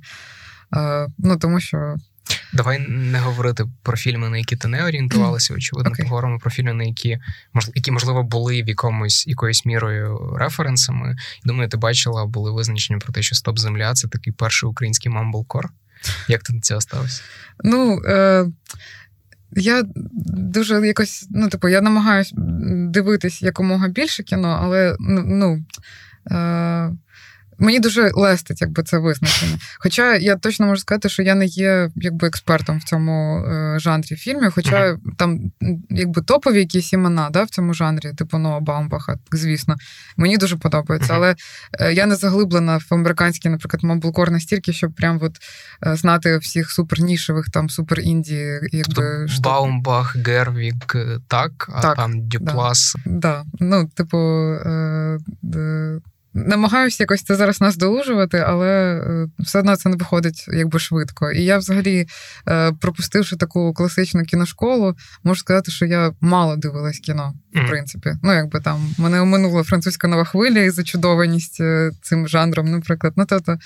А, Ну тому що. Давай не говорити про фільми, на які ти не орієнтувалася. Очевидно, okay. поговоримо про фільми, на які які можливо були в якомусь якоюсь мірою референсами. Думаю, ти бачила, були визначення про те, що Стоп Земля це такий перший український мамблкор. Як ти до цього ставився? Ну. Е... Я дуже якось, ну, типу, я намагаюся дивитись якомога більше кіно, але ну, ну е, Мені дуже лестить, якби це визначення. Хоча я точно можу сказати, що я не є якби експертом в цьому е, жанрі фільмів, хоча uh-huh. там якби топові якісь імена да, в цьому жанрі, типу Ноа Баумбаха, звісно, мені дуже подобається. Uh-huh. Але е, я не заглиблена в американський, наприклад, мамблкор настільки, щоб прям от е, знати всіх супернішевих, там супер інді, якби що... Баумбах, Гервік, так, а так, там Дюплас. Да, да. Ну, типу. Е, е, намагаюся якось це зараз наздолужувати, але е, все одно це не виходить якби швидко. І я взагалі, е, пропустивши таку класичну кіношколу, можу сказати, що я мало дивилась кіно, в принципі. Ну, якби там мене оминула французька нова хвиля і зачудованість е, цим жанром, наприклад. Ну, тобто,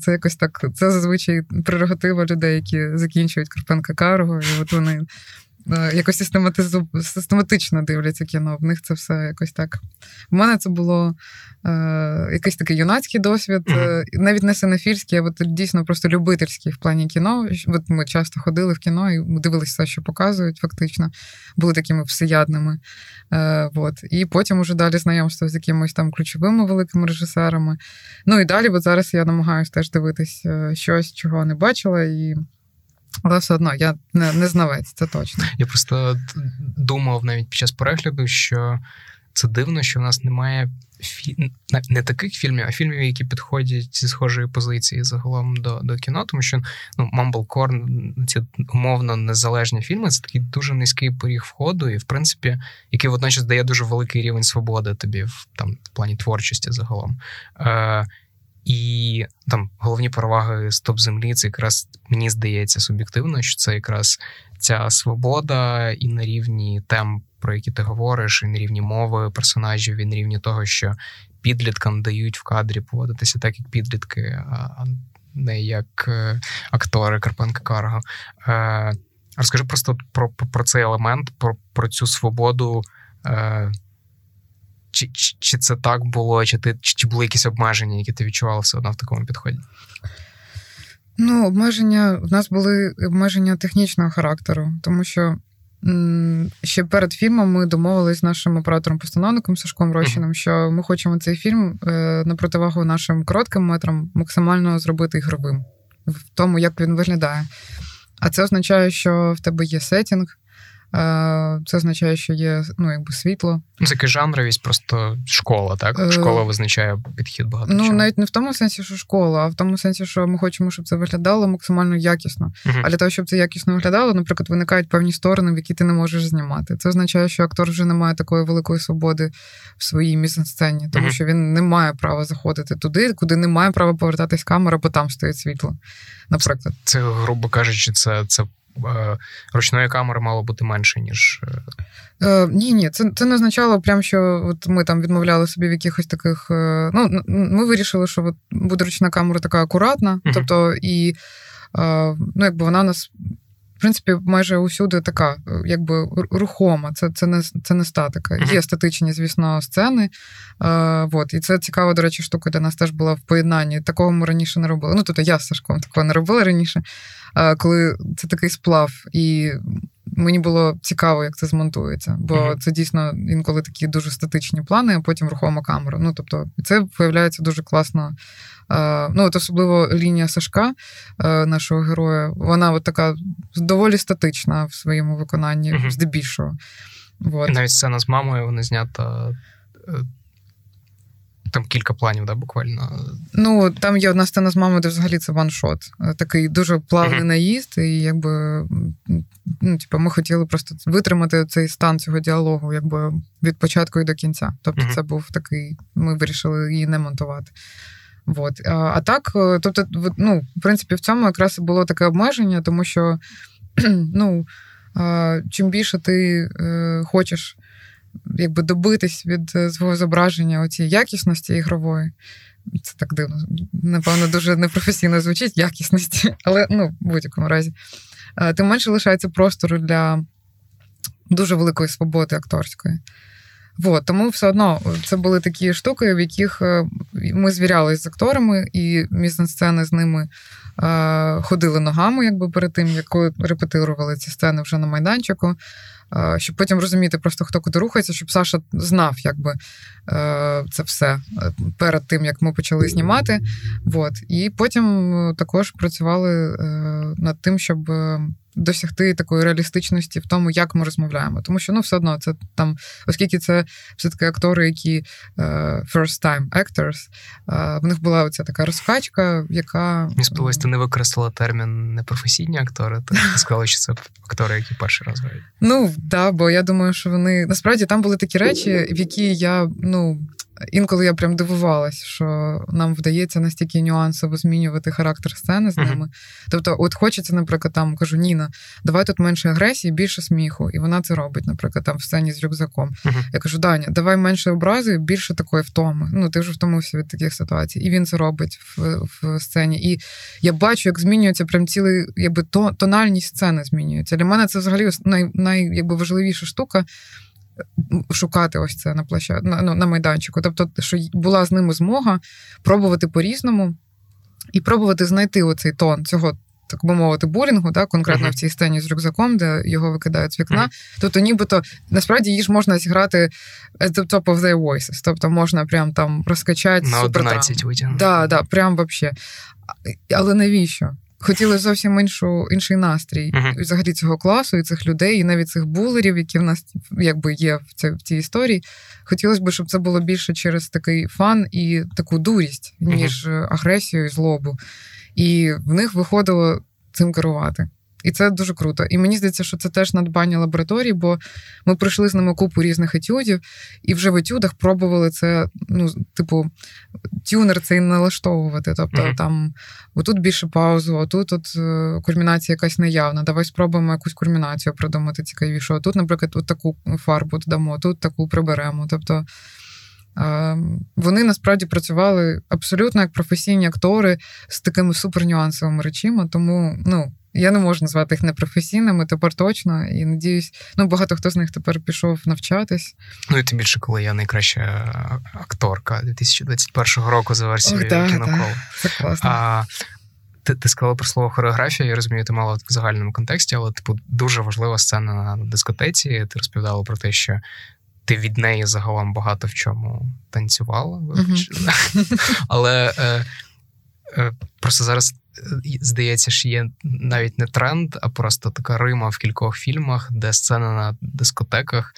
це якось так, це зазвичай прерогатива людей, які закінчують Карпенка Карго, і от вони. Якось систематизу... систематично дивляться кіно. В них це все якось так. У мене це було е, якийсь такий юнацький досвід, mm-hmm. навіть не синофільський, а от дійсно просто любительський в плані кіно. От Ми часто ходили в кіно і дивилися все, що показують, фактично, були такими всеядними. Е, от. І потім уже далі знайомство з якимись там ключовими великими режисерами. Ну і далі, от зараз я намагаюся теж дивитись е, щось, чого не бачила. і але все одно я не не знавець, це точно. Я просто думав навіть під час перегляду, що це дивно, що в нас немає фі... не таких фільмів, а фільмів, які підходять зі схожої позиції загалом до до кіно, тому що ну, Mumblecore, ці умовно незалежні фільми, це такий дуже низький поріг входу, і в принципі, який водночас дає дуже великий рівень свободи тобі в там в плані творчості загалом. Е, і там головні переваги стоп землі це якраз мені здається суб'єктивно, що це якраз ця свобода і на рівні тем, про які ти говориш, і на рівні мови персонажів, і на рівні того, що підліткам дають в кадрі поводитися так, як підлітки, а не як е, актори Карпенка Карго. Е, розкажи просто про про цей елемент, про, про цю свободу. Чи чи, чи це так було, чи ти чи, чи були якісь обмеження, які ти відчувала все одно в такому підході? Ну, обмеження в нас були обмеження технічного характеру, тому що м- ще перед фільмом ми домовились з нашим оператором-постановником Сашком Рощиним, uh-huh. що ми хочемо цей фільм е- на противагу нашим коротким метрам максимально зробити ігровим в тому, як він виглядає. А це означає, що в тебе є сетінг, це означає, що є ну, якби світло. Ну, Це жанровість, просто школа, так? Е, школа визначає підхід багато. Ну, чого. навіть не в тому сенсі, що школа, а в тому сенсі, що ми хочемо, щоб це виглядало максимально якісно. Uh-huh. А для того, щоб це якісно виглядало, наприклад, виникають певні сторони, в які ти не можеш знімати. Це означає, що актор вже не має такої великої свободи в своїй мізансцені, тому uh-huh. що він не має права заходити туди, куди не має права повертатись камера, бо там стоїть світло. Наприклад, це, грубо кажучи, це це ручної камери мало бути менше, ніж. Е, Ні, ні, це це не означало, прям, що от ми там відмовляли собі в якихось таких. Е, ну, Ми вирішили, що от буде ручна камера така акуратна, uh-huh. тобто і е, ну, якби вона нас. В принципі, майже усюди така, якби рухома, це це не це не статика. Є статичні, звісно, сцени. Е, вот. І це цікава, до речі, штука для нас теж була в поєднанні. Такого ми раніше не робили. Ну, тобто я з Сашком такого не робила раніше, е, коли це такий сплав. І мені було цікаво, як це змонтується, бо mm-hmm. це дійсно інколи такі дуже статичні плани, а потім рухома камера. Ну тобто, це виявляється дуже класно. Ну, от особливо лінія Сашка, нашого героя, вона от така доволі статична в своєму виконанні, mm-hmm. здебільшого. От. Навіть сцена з мамою вона знята е, там кілька планів, да, буквально. Ну, там є одна сцена з мамою, де взагалі це ваншот. Такий дуже плавний uh-huh. наїзд, і якби ну, типу, ми хотіли просто витримати цей стан цього діалогу, якби від початку і до кінця. Тобто, uh-huh. це був такий, ми вирішили її не монтувати. Вот. А, а так, е, тобто, ну, в принципі, в цьому якраз і було таке обмеження, тому що ну, чим більше ти е, хочеш якби добитись від е, свого зображення оцієї якісності ігрової. Це так дивно, напевно, дуже непрофесійно звучить якісності, але ну, в будь-якому разі. Е, тим менше лишається простору для дуже великої свободи акторської. Вот, тому все одно це були такі штуки, в яких е, ми звірялися з акторами, і мізансцени з ними е, ходили ногами, якби перед тим, як репетирували ці сцени вже на майданчику щоб потім розуміти просто хто куди рухається, щоб Саша знав, якби е, це все е, перед тим, як ми почали знімати. Вот. І потім е, також працювали над тим, щоб досягти такої реалістичності в тому, як ми розмовляємо. Тому що ну, все одно це там, оскільки це все-таки актори, які uh, first time actors, uh, в них була оця така розкачка, яка. Мені сподобалось, ти не використала термін непрофесійні актори, ти сказала, що це актори, які перший раз грають. Ну, так, да, бо я думаю, що вони насправді там були такі речі, в які я ну інколи я прям дивувалась, що нам вдається настільки нюансово змінювати характер сцени з ними. Uh-huh. Тобто, от хочеться, наприклад, там кажу, Ніна, давай тут менше агресії, більше сміху. І вона це робить, наприклад, там в сцені з рюкзаком. Uh-huh. Я кажу, Даня, давай менше образи, більше такої втоми. Ну, ти вже втомився від таких ситуацій. І він це робить в в сцені. І я бачу, як змінюється прям цілий, якби тональність сцени змінюється. Для мене це взагалі най, най якби важливіша штука шукати ось це на площа... на, ну, на майданчику. Тобто, що була з ними змога пробувати по-різному і пробувати знайти оцей тон цього. Так би мовити, булінгу, да, конкретно uh-huh. в цій сцені з рюкзаком, де його викидають з вікна. Uh-huh. Тобто, нібито насправді її ж можна зіграти at the top of their voices. Тобто можна прям там розкачати на 11 витягнути. Да, да, прям вообще. Але навіщо? Хотіли зовсім іншу інший настрій uh-huh. взагалі цього класу і цих людей, і навіть цих булерів, які в нас якби є в цій, в цій історії. Хотілося б, щоб це було більше через такий фан і таку дурість, ніж uh-huh. агресію і злобу. І в них виходило цим керувати. І це дуже круто. І мені здається, що це теж надбання лабораторії, бо ми пройшли з ними купу різних етюдів, і вже в етюдах пробували це, ну, типу, тюнер цей налаштовувати. Тобто mm-hmm. там отут більше паузу, а тут от е, кульмінація якась наявна. Давай спробуємо якусь кульмінацію придумати цікавіше. А тут, наприклад, от таку фарбу додамо, тут таку приберемо. Тобто. Вони насправді працювали абсолютно як професійні актори з такими супернюансовими речима, тому ну я не можу назвати їх непрофесійними, тепер точно. І надіюсь, ну багато хто з них тепер пішов навчатись. Ну і тим більше, коли я найкраща акторка 2021 року за версією кінокол. Це класно. А, ти, ти сказала про слово хореографія, я розумію, ти мала в загальному контексті, але типу дуже важлива сцена на дискотеці. Ти розповідала про те, що ти від неї загалом багато в чому танцювала. Mm-hmm. Але е, е, просто зараз здається, що є навіть не тренд, а просто така рима в кількох фільмах, де сцена на дискотеках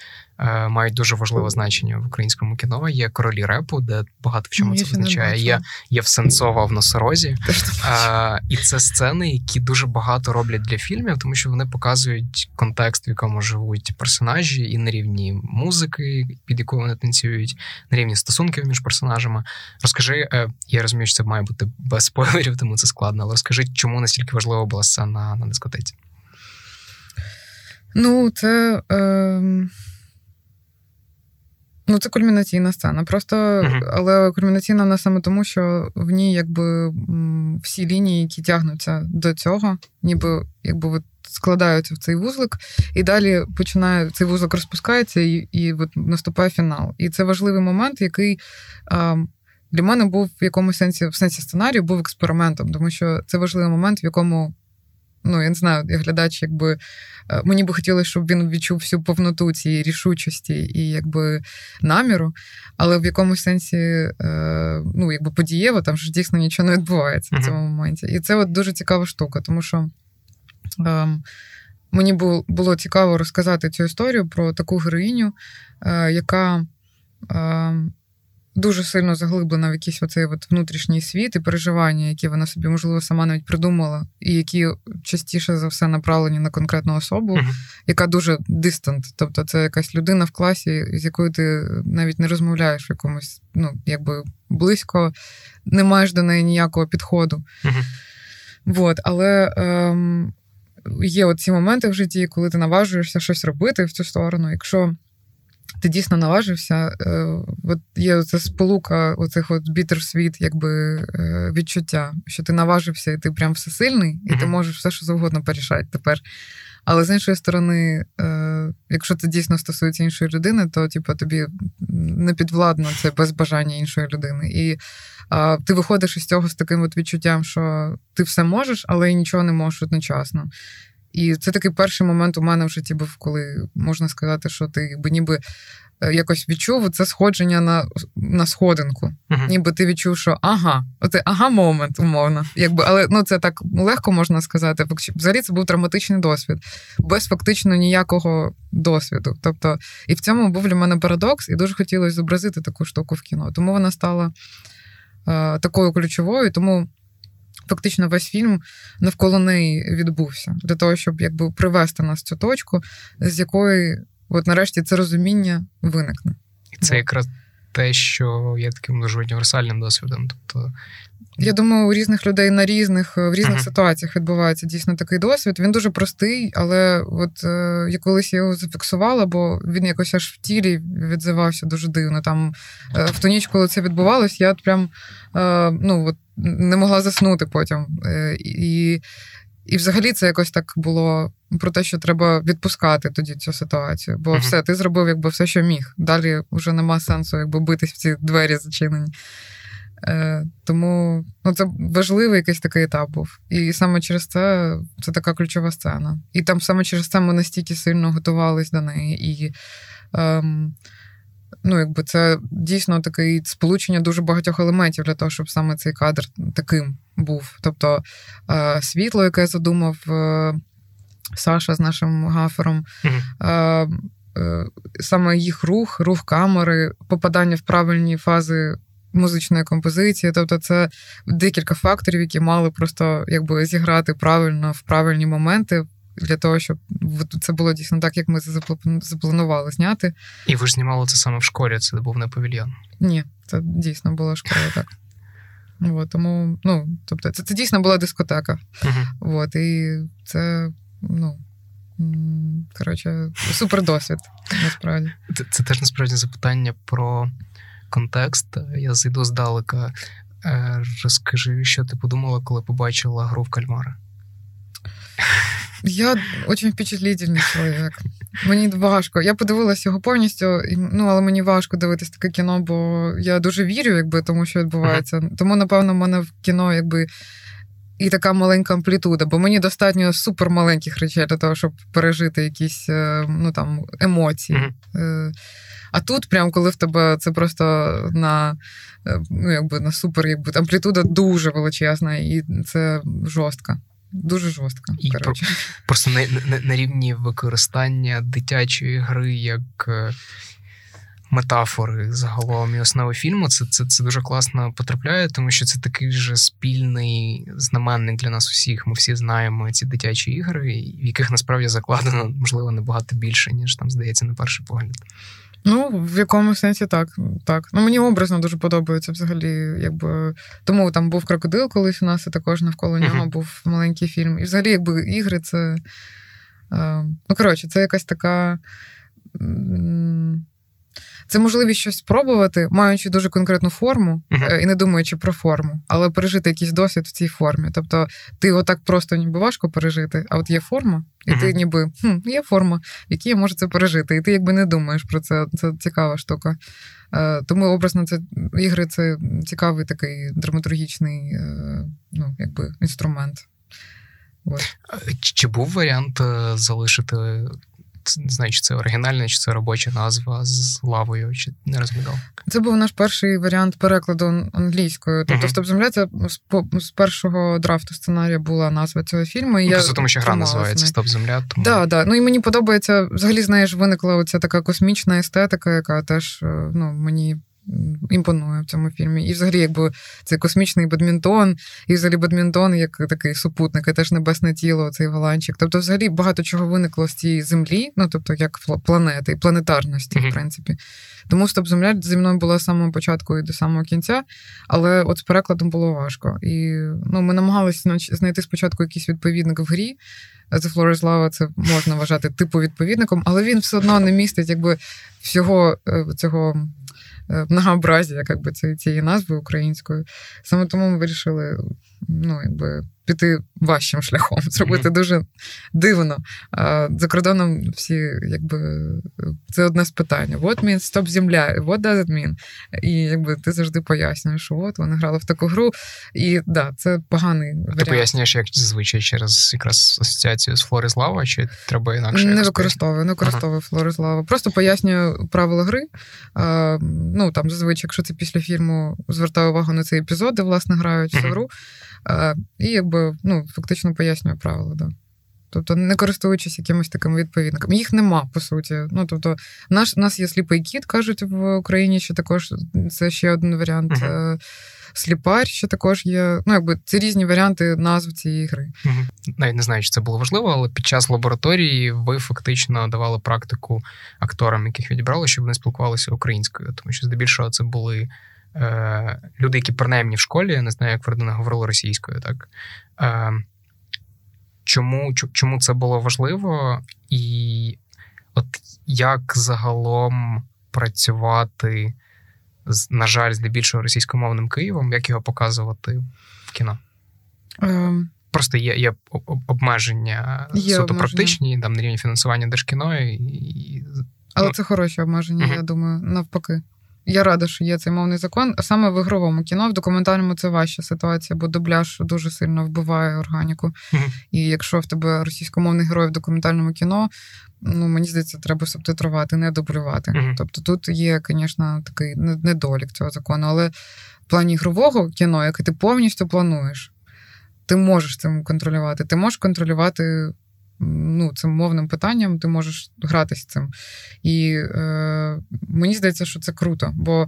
мають дуже важливе значення в українському кіно. Є королі репу, де багато в чому Мені це означає. Є є в Сенцова в носорозі. Е, і це сцени, які дуже багато роблять для фільмів, тому що вони показують контекст, в якому живуть персонажі, і на рівні музики, під якою вони танцюють, на рівні стосунків між персонажами. Розкажи, е, я розумію, що це має бути без спойлерів, тому це складно. Але розкажи, чому настільки важлива була сцена на дискотеці? Ну, це. Е... Ну, це кульмінаційна сцена. Просто, uh-huh. але кульмінаційна вона саме тому, що в ній якби всі лінії, які тягнуться до цього, ніби якби от складаються в цей вузлик, і далі починає цей вузлик розпускається, і і от наступає фінал. І це важливий момент, який а, для мене був в якомусь сенсі в сенсі сценарію, був експериментом, тому що це важливий момент, в якому ну я не знаю, як глядач, якби е, мені би хотілося, щоб він відчув всю повноту цієї рішучості і якби наміру, але в якомусь сенсі е, ну, якби подієво, там ж дійсно нічого не відбувається uh-huh. в цьому моменті. І це от дуже цікава штука, тому що. Ем, мені було цікаво розказати цю історію про таку героїню, е, яка ем, дуже сильно заглиблена в якийсь оцей от внутрішній світ і переживання, які вона собі, можливо, сама навіть придумала, і які частіше за все направлені на конкретну особу, uh-huh. яка дуже дистант. Тобто це якась людина в класі, з якою ти навіть не розмовляєш в якомусь, ну, якби близько, не маєш до неї ніякого підходу. Uh-huh. Вот, але ем, є оці моменти в житті, коли ти наважуєшся щось робити в цю сторону. Якщо ти дійсно наважився. Е, от Є ця сполука оцих от світ, якби е, відчуття, що ти наважився, і ти прям всесильний, і mm-hmm. ти можеш все, що завгодно порішати тепер. Але з іншої сторони, е, якщо це дійсно стосується іншої людини, то типу, тобі не підвладно це без бажання іншої людини. І а, ти виходиш із цього з таким от відчуттям, що ти все можеш, але і нічого не можеш одночасно. І це такий перший момент у мене в житті був, коли можна сказати, що ти якби ніби е, якось відчув це сходження на на сходинку. Uh-huh. Ніби ти відчув, що ага, оце ага момент, умовно. Якби, Але ну це так легко можна сказати. Взагалі це був травматичний досвід, без фактично ніякого досвіду. Тобто, і в цьому був для мене парадокс, і дуже хотілося зобразити таку штуку в кіно. Тому вона стала е, такою ключовою. Тому фактично весь фільм навколо неї відбувся для того, щоб якби привести нас в цю точку, з якої, от нарешті, це розуміння виникне. І це якраз те, що є таким дуже універсальним досвідом. Тобто я думаю, у різних людей на різних в різних uh-huh. ситуаціях відбувається дійсно такий досвід. Він дуже простий, але от е, я колись його зафіксувала, бо він якось аж в тілі відзивався дуже дивно. Там е, в ту ніч, коли це відбувалось, я прям е, ну от не могла заснути потім. Е, і і взагалі це якось так було про те, що треба відпускати тоді цю ситуацію. Бо uh-huh. все, ти зробив якби все, що міг. Далі вже нема сенсу якби битись в ці двері зачинені. Е, Тому ну, це важливий якийсь такий етап був. І саме через це це така ключова сцена. І там саме через це ми настільки сильно готувались до неї. І ем, ну, якби це дійсно таке сполучення дуже багатьох елементів для того, щоб саме цей кадр таким був. Тобто е, світло, яке задумав е, Саша з нашим гафером. Mm-hmm. Саме їх рух, рух камери, попадання в правильні фази музичної композиції. Тобто, це декілька факторів, які мали просто якби зіграти правильно в правильні моменти. Для того, щоб це було дійсно так, як ми запланували зняти. І ви ж знімали це саме в школі, це був не павільйон? Ні, це дійсно була школа, так. От, тому, ну, тобто, це це дійсно була дискотека. Uh-huh. От, і це, ну, коротше, супер досвід, насправді. Це, це теж насправді запитання про контекст. Я зайду здалека. Е, розкажи, що ти подумала, коли побачила гру в кальмара? Я дуже впечатлительний чоловік. Мені важко. Я подивилася його повністю, ну але мені важко дивитися таке кіно, бо я дуже вірю, якби тому, що відбувається. Тому, напевно, в мене в кіно якби і така маленька амплітуда, бо мені достатньо супермаленьких речей для того, щоб пережити якісь е, ну там емоції. Mm-hmm. А тут, прям коли в тебе це просто на е, ну, якби на супер, якби амплітуда дуже величезна, і це жорстка. Дуже жорстко. І коротше. Просто на, на, на рівні використання дитячої гри як е, метафори загалом і основи фільму, це це, це дуже класно потрапляє, тому що це такий же спільний знаменник для нас усіх. Ми всі знаємо ці дитячі ігри, в яких насправді закладено, можливо, набагато більше, ніж там здається на перший погляд. Ну, в якому сенсі так. так. Ну, Мені образно дуже подобається взагалі. якби... Тому там був крокодил колись у нас, і також навколо нього uh-huh. був маленький фільм. І взагалі, якби ігри це Ну, коротше, це якась така. Це можливість щось спробувати, маючи дуже конкретну форму uh-huh. і не думаючи про форму, але пережити якийсь досвід в цій формі. Тобто, ти отак просто ніби важко пережити, а от є форма, і uh-huh. ти ніби хм, є форма, в якій я можу це пережити. І ти якби не думаєш про це. Це цікава штука. Е, тому образно це ігри це цікавий такий драматургічний е, ну, якби інструмент. От. Чи був варіант е, залишити не знаю, чи це оригінальна, чи це робоча назва з лавою, чи не розглядав. Це був наш перший варіант перекладу англійською. Тобто, uh-huh. «Стоп земля» це з першого драфту сценарія була назва цього фільму. І ну, я тому що гра називається Стоп земля. Тому... Да, да. Ну і мені подобається взагалі, знаєш, виникла оця така космічна естетика, яка теж е, ну, мені імпонує в цьому фільмі. І взагалі, якби це космічний бадмінтон, і взагалі бадмінтон як такий супутник, і теж небесне тіло, цей голландчик. Тобто, взагалі багато чого виникло з цієї землі, ну тобто як планети і планетарності, mm-hmm. в принципі. Тому стоп земля зі мною була з самого початку і до самого кінця, але от з перекладом було важко. І ну, ми намагалися знайти спочатку якийсь відповідник в грі. The Floor is Lava це можна вважати типу відповідником, але він все одно не містить якби всього е, цього Е, би це цієї назви української. Саме тому ми вирішили ну, якби, піти важчим шляхом, зробити mm-hmm. дуже дивно. А За кордоном всі, якби це одне з питань. What means стоп земля? What does it mean? І якби ти завжди пояснюєш, що от вони грали в таку гру. І да, це поганий варіант. Ти пояснюєш, як зазвичай через якраз асоціацію з Флорислава, чи треба інакше? Не використовую, не використовую ага. Флорислава. Просто пояснюю правила гри. А, Ну там зазвичай, якщо це після фільму, звертаю увагу на цей епізод, де власне грають mm-hmm. гру. І якби ну, фактично пояснює правила. Да. Тобто, не користуючись якимось таким відповідником. Їх нема, по суті. Ну, тобто, наш, у нас є сліпий кіт, кажуть в Україні, що також це ще один варіант. Uh-huh. Сліпар, що також є. Ну, якби це різні варіанти назв цієї гри. Навіть не знаю, чи це було важливо, але під час лабораторії ви фактично давали практику акторам, яких відібрали, щоб вони спілкувалися українською, тому що здебільшого це були е, люди, які принаймні в школі, я не знаю, як Фердина говорили російською, так. Е, Чому чому це було важливо, і от як загалом працювати, з, на жаль, здебільшого російськомовним Києвом, як його показувати в кіно? Um, Просто є є обмеження є суто обмеження. практичні, там на рівні фінансування держкіно. І, Але ну, це хороші обмеження, uh-huh. я думаю, навпаки. Я рада, що є цей мовний закон. Саме в ігровому кіно, в документальному це важча ситуація, бо дубляж дуже сильно вбиває органіку. Mm-hmm. І якщо в тебе російськомовний герой в документальному кіно, ну мені здається, треба субтитрувати, не дублювати. Mm-hmm. Тобто тут є, звісно, такий недолік цього закону, але в плані ігрового кіно, яке ти повністю плануєш, ти можеш цим контролювати. Ти можеш контролювати ну, цим мовним питанням, ти можеш гратися цим. І е, мені здається, що це круто, бо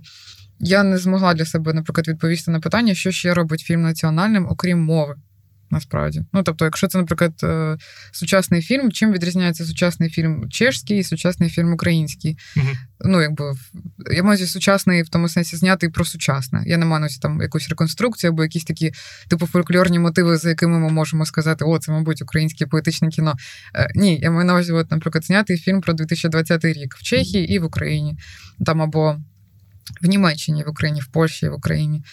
я не змогла для себе, наприклад, відповісти на питання, що ще робить фільм національним, окрім мови насправді. Ну, тобто, якщо це, наприклад, е, сучасний фільм, чим відрізняється сучасний фільм чешський і сучасний фільм український? Uh-huh. Ну, якби я маю сучасний в тому сенсі знятий про сучасне. Я не маю там якусь реконструкцію або якісь такі типу фольклорні мотиви, за якими ми можемо сказати, о, це, мабуть, українське поетичне кіно. Е, ні, я маю на увазі, от, наприклад, знятий фільм про 2020 рік в Чехії і в Україні. Там або в Німеччині, в Україні, в Польщі, в Україні.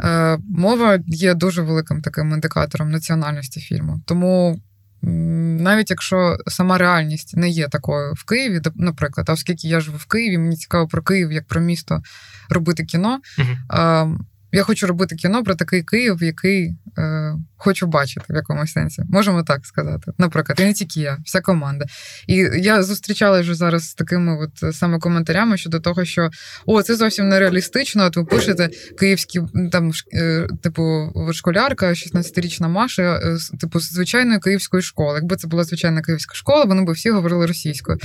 Е, Мова є дуже великим таким індикатором національності фільму. Тому навіть якщо сама реальність не є такою в Києві, наприклад, а оскільки я живу в Києві, мені цікаво про Київ як про місто робити кіно. Uh-huh. Я хочу робити кіно про такий Київ, який е, хочу бачити в якомусь сенсі. Можемо так сказати. Наприклад, і не тільки я, вся команда. І я зустрічала вже зараз з такими от саме коментарями щодо того, що о, це зовсім нереалістично. От ви пишете київські там е, типу школярка, 16-річна Маша, е, типу з звичайної київської школи. Якби це була звичайна київська школа, вони б всі говорили російською.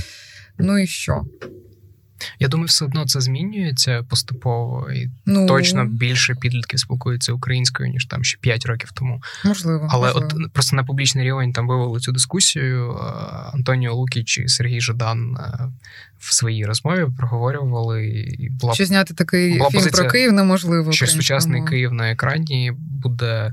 Ну і що? Я думаю, все одно це змінюється поступово, і ну, точно більше підлітків спілкуються українською, ніж там ще 5 років тому. Можливо. Але можливо. от просто на публічний рівень там вивели цю дискусію. Антоніо Лукіч і Сергій Жадан в своїй розмові проговорювали. І була, Що зняти такий була фільм позиція, про Київ неможливо. Що сучасний Київ на екрані буде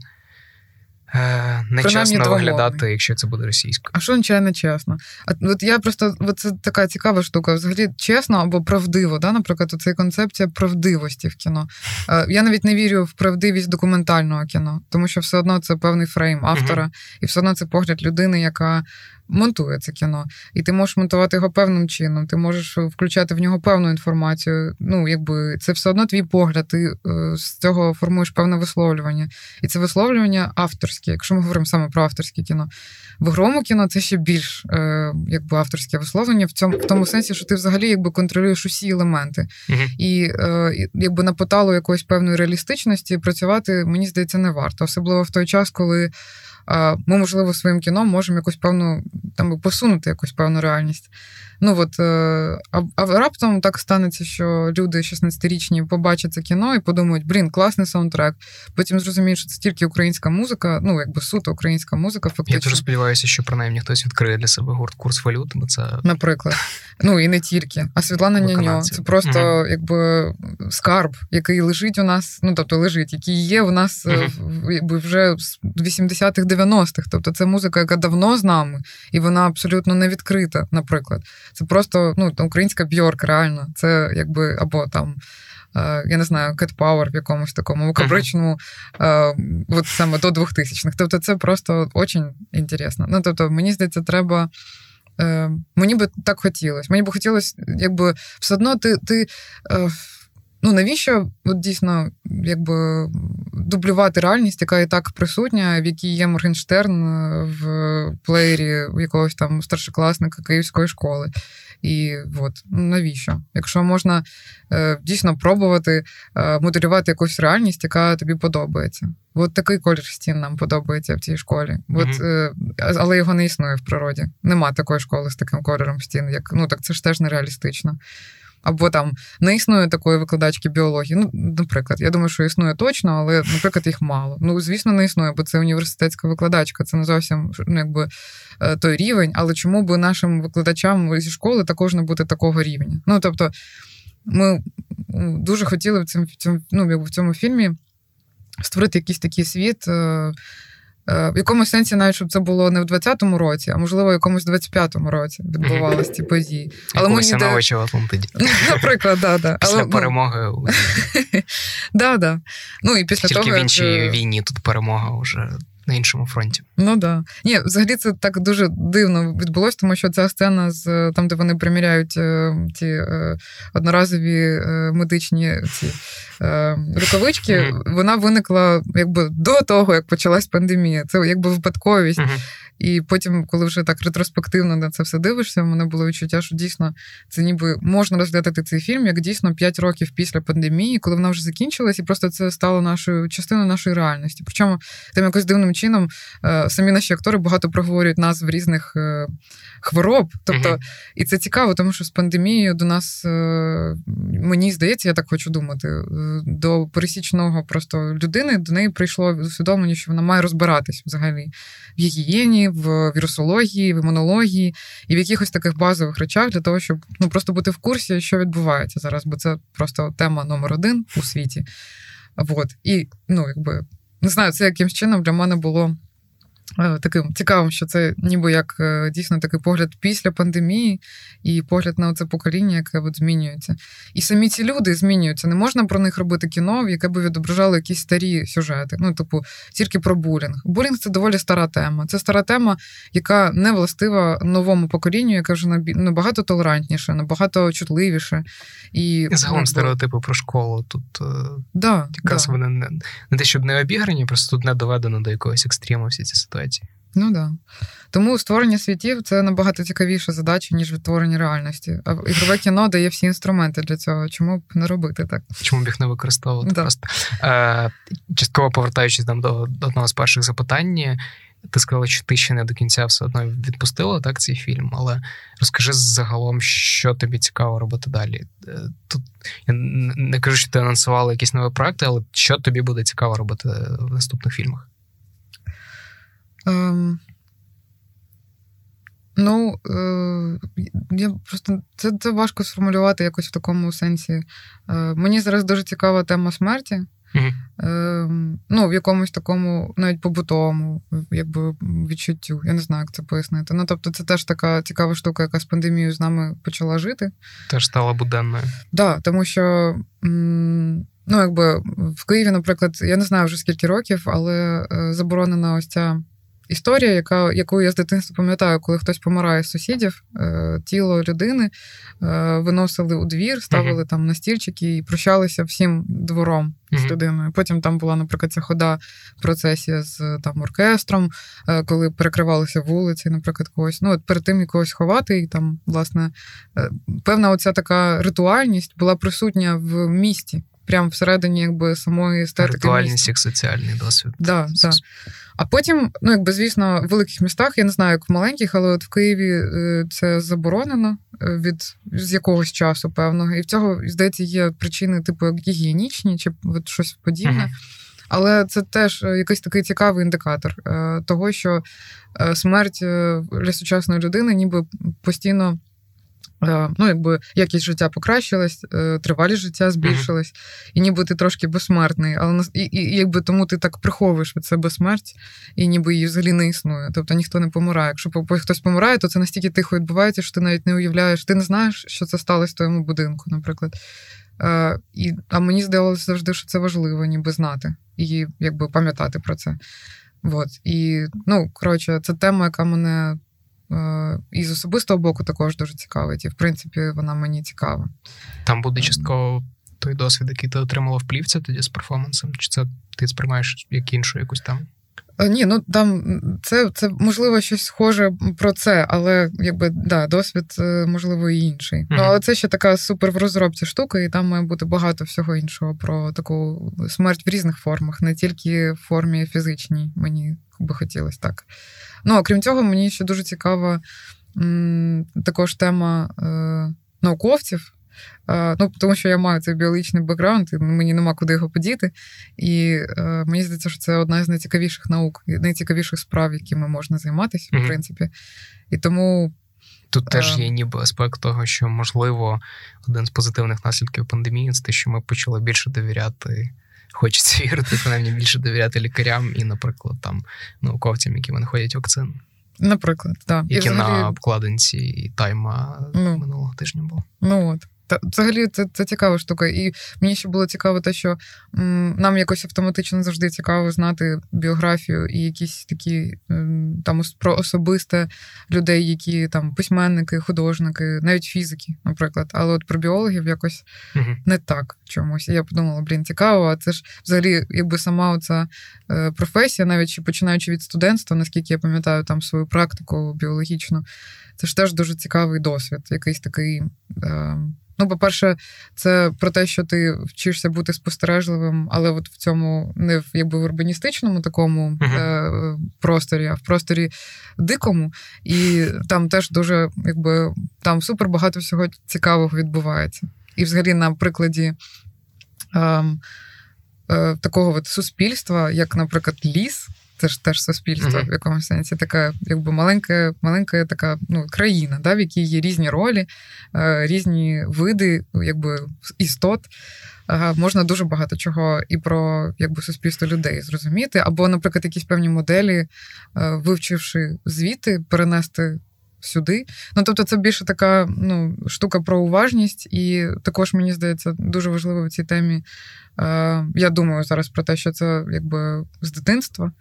Е, Нечесно виглядати, якщо це буде російською. А що означає чесно? А от я просто от це така цікава штука. Взагалі чесно або правдиво. Да? Наприклад, це концепція правдивості в кіно. Е, я навіть не вірю в правдивість документального кіно, тому що все одно це певний фрейм автора, uh-huh. і все одно це погляд людини, яка монтує це кіно, і ти можеш монтувати його певним чином, ти можеш включати в нього певну інформацію. Ну, якби це все одно твій погляд, ти е, з цього формуєш певне висловлювання. І це висловлювання авторське, якщо ми говоримо саме про авторське кіно. В ігровому кіно це ще більш е, якби авторське висловлення в цьому в тому сенсі, що ти взагалі якби контролюєш усі елементи. Uh-huh. І е, якби на поталу якоїсь певної реалістичності працювати, мені здається, не варто. Особливо в той час, коли ми, можливо, своїм кіном можемо якусь певну там посунути якусь певну реальність. Ну от, е, а, а раптом так станеться, що люди 16-річні побачать це кіно і подумають, блін, класний саундтрек. Потім зрозуміють, що це тільки українська музика, ну якби суто українська музика. Фактично. Я дуже сподіваюся, що принаймні хтось відкриє для себе гурт курс валют, бо це наприклад. Ну і не тільки. А Світлана Няньо це просто mm якби скарб, який лежить у нас, ну тобто лежить, який є у нас mm якби вже з 80-х, 90-х. Тобто це музика, яка давно з нами, і вона абсолютно не відкрита, наприклад. Це просто ну, українська бьорк, реально. Це якби або там. Е, я не знаю, Cat Power в якомусь такому вукабричному, uh-huh. от саме до 2000-х. Тобто, це просто дуже інтересно. Ну, тобто, мені здається, треба. Е, мені би так хотілося. Мені би хотілося, якби все одно ти. ти Ну навіщо от дійсно якби дублювати реальність, яка і так присутня, в якій є Моргенштерн е, в плеєрі якогось там старшокласника київської школи? І от ну, навіщо? Якщо можна е, дійсно пробувати е, моделювати якусь реальність, яка тобі подобається. От такий колір стін нам подобається в цій школі. От, mm-hmm. Але його не існує в природі. Нема такої школи з таким кольором стін. Як ну так це ж теж нереалістично або там не існує такої викладачки біології. Ну, наприклад, я думаю, що існує точно, але, наприклад, їх мало. Ну, звісно, не існує, бо це університетська викладачка, це не зовсім ну, якби е, той рівень. Але чому би нашим викладачам зі школи також не бути такого рівня? Ну тобто, ми дуже хотіли в цьому в цьому, ну, в цьому фільмі створити якийсь такий світ. Е, Е, в якомусь сенсі, навіть щоб це було не в 20-му році, а можливо, в якомусь 25-му році відбувалися ці події. Але ми ніде... в Атлантиді. Наприклад, да, да. Після Але, перемоги. да, да. Ну, і після Тільки того, в іншій як... війні тут перемога вже на іншому фронті. Ну да. Ні, взагалі це так дуже дивно відбулося, тому що ця сцена з там, де вони приміряють ці ті е, одноразові е, медичні ці е, рукавички, mm-hmm. вона виникла якби до того, як почалась пандемія. Це якби випадковість. Mm-hmm. І потім, коли вже так ретроспективно на це все дивишся, в мене було відчуття, що дійсно це ніби можна розглядати цей фільм як дійсно 5 років після пандемії, коли вона вже закінчилась, і просто це стало нашою частиною нашої реальності. Причому там якось дивним чином е, самі наші актори багато проговорюють назв різних е, хвороб. Тобто, uh-huh. і це цікаво, тому що з пандемією до нас е, мені здається, я так хочу думати, до пересічного просто людини до неї прийшло усвідомлення, що вона має розбиратись взагалі в гігієні, в вірусології, в імунології і в якихось таких базових речах для того, щоб ну просто бути в курсі, що відбувається зараз, бо це просто тема номер один у світі. От. І ну, якби не знаю, це якимсь чином для мене було таким цікавим, що це ніби як е, дійсно такий погляд після пандемії і погляд на це покоління, яке от змінюється. І самі ці люди змінюються. Не можна про них робити кіно, яке би відображало якісь старі сюжети. Ну, типу, тільки про булінг. Булінг це доволі стара тема. Це стара тема, яка не властива новому поколінню, яке вже набагато толерантніше, набагато чутливіше. І, загалом стереотипи про школу тут е, да, якраз да. вони не, не те, щоб не обіграні, просто тут не доведено до якогось екстриму всі ці ситуації ситуації. Ну так. Да. Тому створення світів це набагато цікавіша задача, ніж відтворення реальності. А ігрове кіно дає всі інструменти для цього. Чому б не робити так? Чому б їх не використовувати? Да. Просто е, частково повертаючись там до, до одного з перших запитань. Ти сказала, що ти ще не до кінця все одно відпустила так цей фільм, але розкажи загалом, що тобі цікаво робити далі. Е, тут я не кажу, що ти анонсувала якісь нові проекти, але що тобі буде цікаво робити в наступних фільмах? Ем, Ну, е, я просто це це важко сформулювати якось в такому сенсі. Е, Мені зараз дуже цікава тема смерті. Mm-hmm. Ну, в якомусь такому, навіть побутовому, якби відчуттю. Я не знаю, як це пояснити. Ну, тобто, це теж така цікава штука, яка з пандемією з нами почала жити. Теж стала буденною. Так, да, тому що. Ну, якби в Києві, наприклад, я не знаю вже скільки років, але е, заборонена ось ця історія, яка, яку я з дитинства пам'ятаю, коли хтось помирає з сусідів, е, тіло людини е, виносили у двір, ставили uh-huh. там на стільчики і прощалися всім двором uh-huh. з людиною. Потім там була, наприклад, ця хода процесія з там оркестром, е, коли перекривалися вулиці, наприклад, когось. Ну, от перед тим якогось ховати, і там, власне, певна оця така ритуальність була присутня в місті. Прямо всередині якби самої естетики. Ритуальність як соціальний досвід. Да, да. А потім, ну якби звісно, в великих містах, я не знаю, як в маленьких, але от в Києві е, це заборонено е, від з якогось часу, певного. І в цього, здається, є причини, типу, як гігієнічні чи от щось подібне. Uh-huh. Але це теж е, якийсь такий цікавий індикатор того, що смерть для сучасної людини ніби постійно. Е, ну, якби якість життя покращилась, е, тривалість життя збільшилась, mm-hmm. і ніби ти трошки безсмертний, але і, і, якби тому ти так приховуєш від себе смерть, і ніби її взагалі не існує. Тобто ніхто не помирає. Якщо хтось помирає, то це настільки тихо відбувається, що ти навіть не уявляєш, ти не знаєш, що це сталося в твоєму будинку, наприклад. А, і, А мені здавалося завжди, що це важливо, ніби знати і якби пам'ятати про це. От. І, ну, коротше, це тема, яка мене. Е, і з особистого боку також дуже цікавить. І в принципі, вона мені цікава. Там буде частково той досвід, який ти отримала в плівці тоді з перформансом? Чи це ти сприймаєш як іншу якусь там? Е, ні, ну там це це можливо щось схоже про це, але якби да, досвід е, можливо і інший. Mm-hmm. Ну але це ще така супер в розробці штука, і там має бути багато всього іншого про таку смерть в різних формах, не тільки в формі фізичній. Мені би хотілося так. Ну, окрім цього, мені ще дуже цікава м, також тема е, науковців. Е, ну, Тому що я маю цей біологічний бекграунд, і мені нема куди його подіти. І е, мені здається, що це одна з найцікавіших наук, найцікавіших справ, якими можна займатися, mm-hmm. в принципі. І тому. Тут теж е, є ніби аспект того, що, можливо, один з позитивних наслідків пандемії це те, що ми почали більше довіряти хочеться вірити, принаймні більше довіряти лікарям і, наприклад, там науковцям, які винаходять вакцини. Наприклад, так. Які взагалі... на обкладинці тайма ну, минулого тижня було. Ну от. Та взагалі це це цікава штука. І мені ще було цікаво, те, що м, нам якось автоматично завжди цікаво знати біографію і якісь такі м, там про особисте людей, які там письменники, художники, навіть фізики, наприклад. Але от про біологів якось uh не так чомусь. І я подумала, блін, цікаво, а це ж взагалі, якби сама оця е, професія, навіть починаючи від студентства, наскільки я пам'ятаю там свою практику біологічну, це ж теж дуже цікавий досвід, якийсь такий. Е, Ну, по-перше, це про те, що ти вчишся бути спостережливим, але от в цьому не в якби в урбаністичному такому uh-huh. е- просторі, а в просторі дикому. І там теж дуже якби там супер багато всього цікавого відбувається. І взагалі на прикладі. Е- е- Такого от суспільства, як, наприклад, ліс, це ж теж суспільство mm-hmm. в якомусь сенсі, така, якби маленька, маленька така ну, країна, да, в якій є різні ролі, е, різні види, якби істот. Е, можна дуже багато чого і про якби суспільство людей зрозуміти, або, наприклад, якісь певні моделі, е, вивчивши звіти, перенести. Сюди. Ну, тобто, це більше така ну, штука про уважність, і також мені здається дуже важливо в цій темі. Е, Я думаю зараз про те, що це якби з дитинства.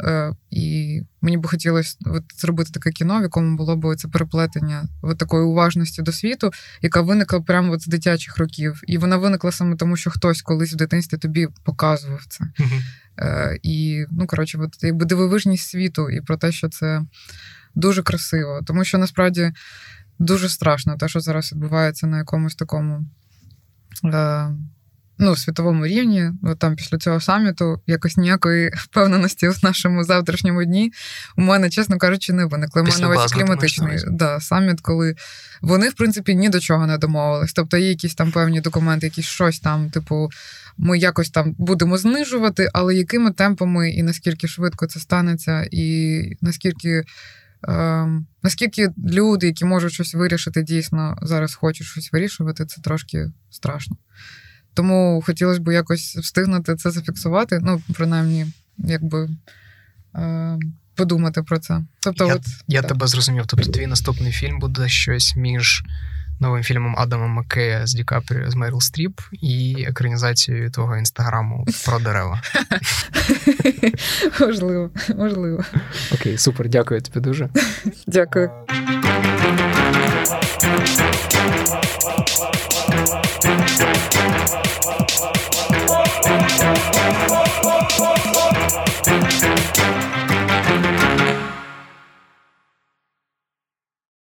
Е, І мені би хотілося от, зробити таке кіно, в якому було б це переплетення от такої уважності до світу, яка виникла прямо от з дитячих років. І вона виникла саме тому, що хтось колись в дитинстві тобі показував це. Е, І, ну, коротше, от, якби дивовижність світу, і про те, що це дуже красиво. Тому що насправді дуже страшно те, що зараз відбувається на якомусь такому. Е, ну, світовому рівні, от там після цього саміту якось ніякої впевненості в нашому завтрашньому дні у мене, чесно кажучи, не виникло. У мене ось кліматичний да, саміт, коли вони, в принципі, ні до чого не домовились. Тобто є якісь там певні документи, якісь щось там, типу, ми якось там будемо знижувати, але якими темпами і наскільки швидко це станеться, і наскільки. Ем, наскільки люди, які можуть щось вирішити, дійсно зараз хочуть щось вирішувати, це трошки страшно. Тому хотілося б якось встигнути це зафіксувати. Ну, принаймні, якби е, подумати про це. Тобто, я от, я так. тебе зрозумів. Тобто, твій наступний фільм буде щось між новим фільмом Адама Маккея з Ді Капріо з Меріл Стріп і екранізацією твого інстаграму про дерева. Можливо, можливо. Окей, супер, дякую тобі дуже. Дякую.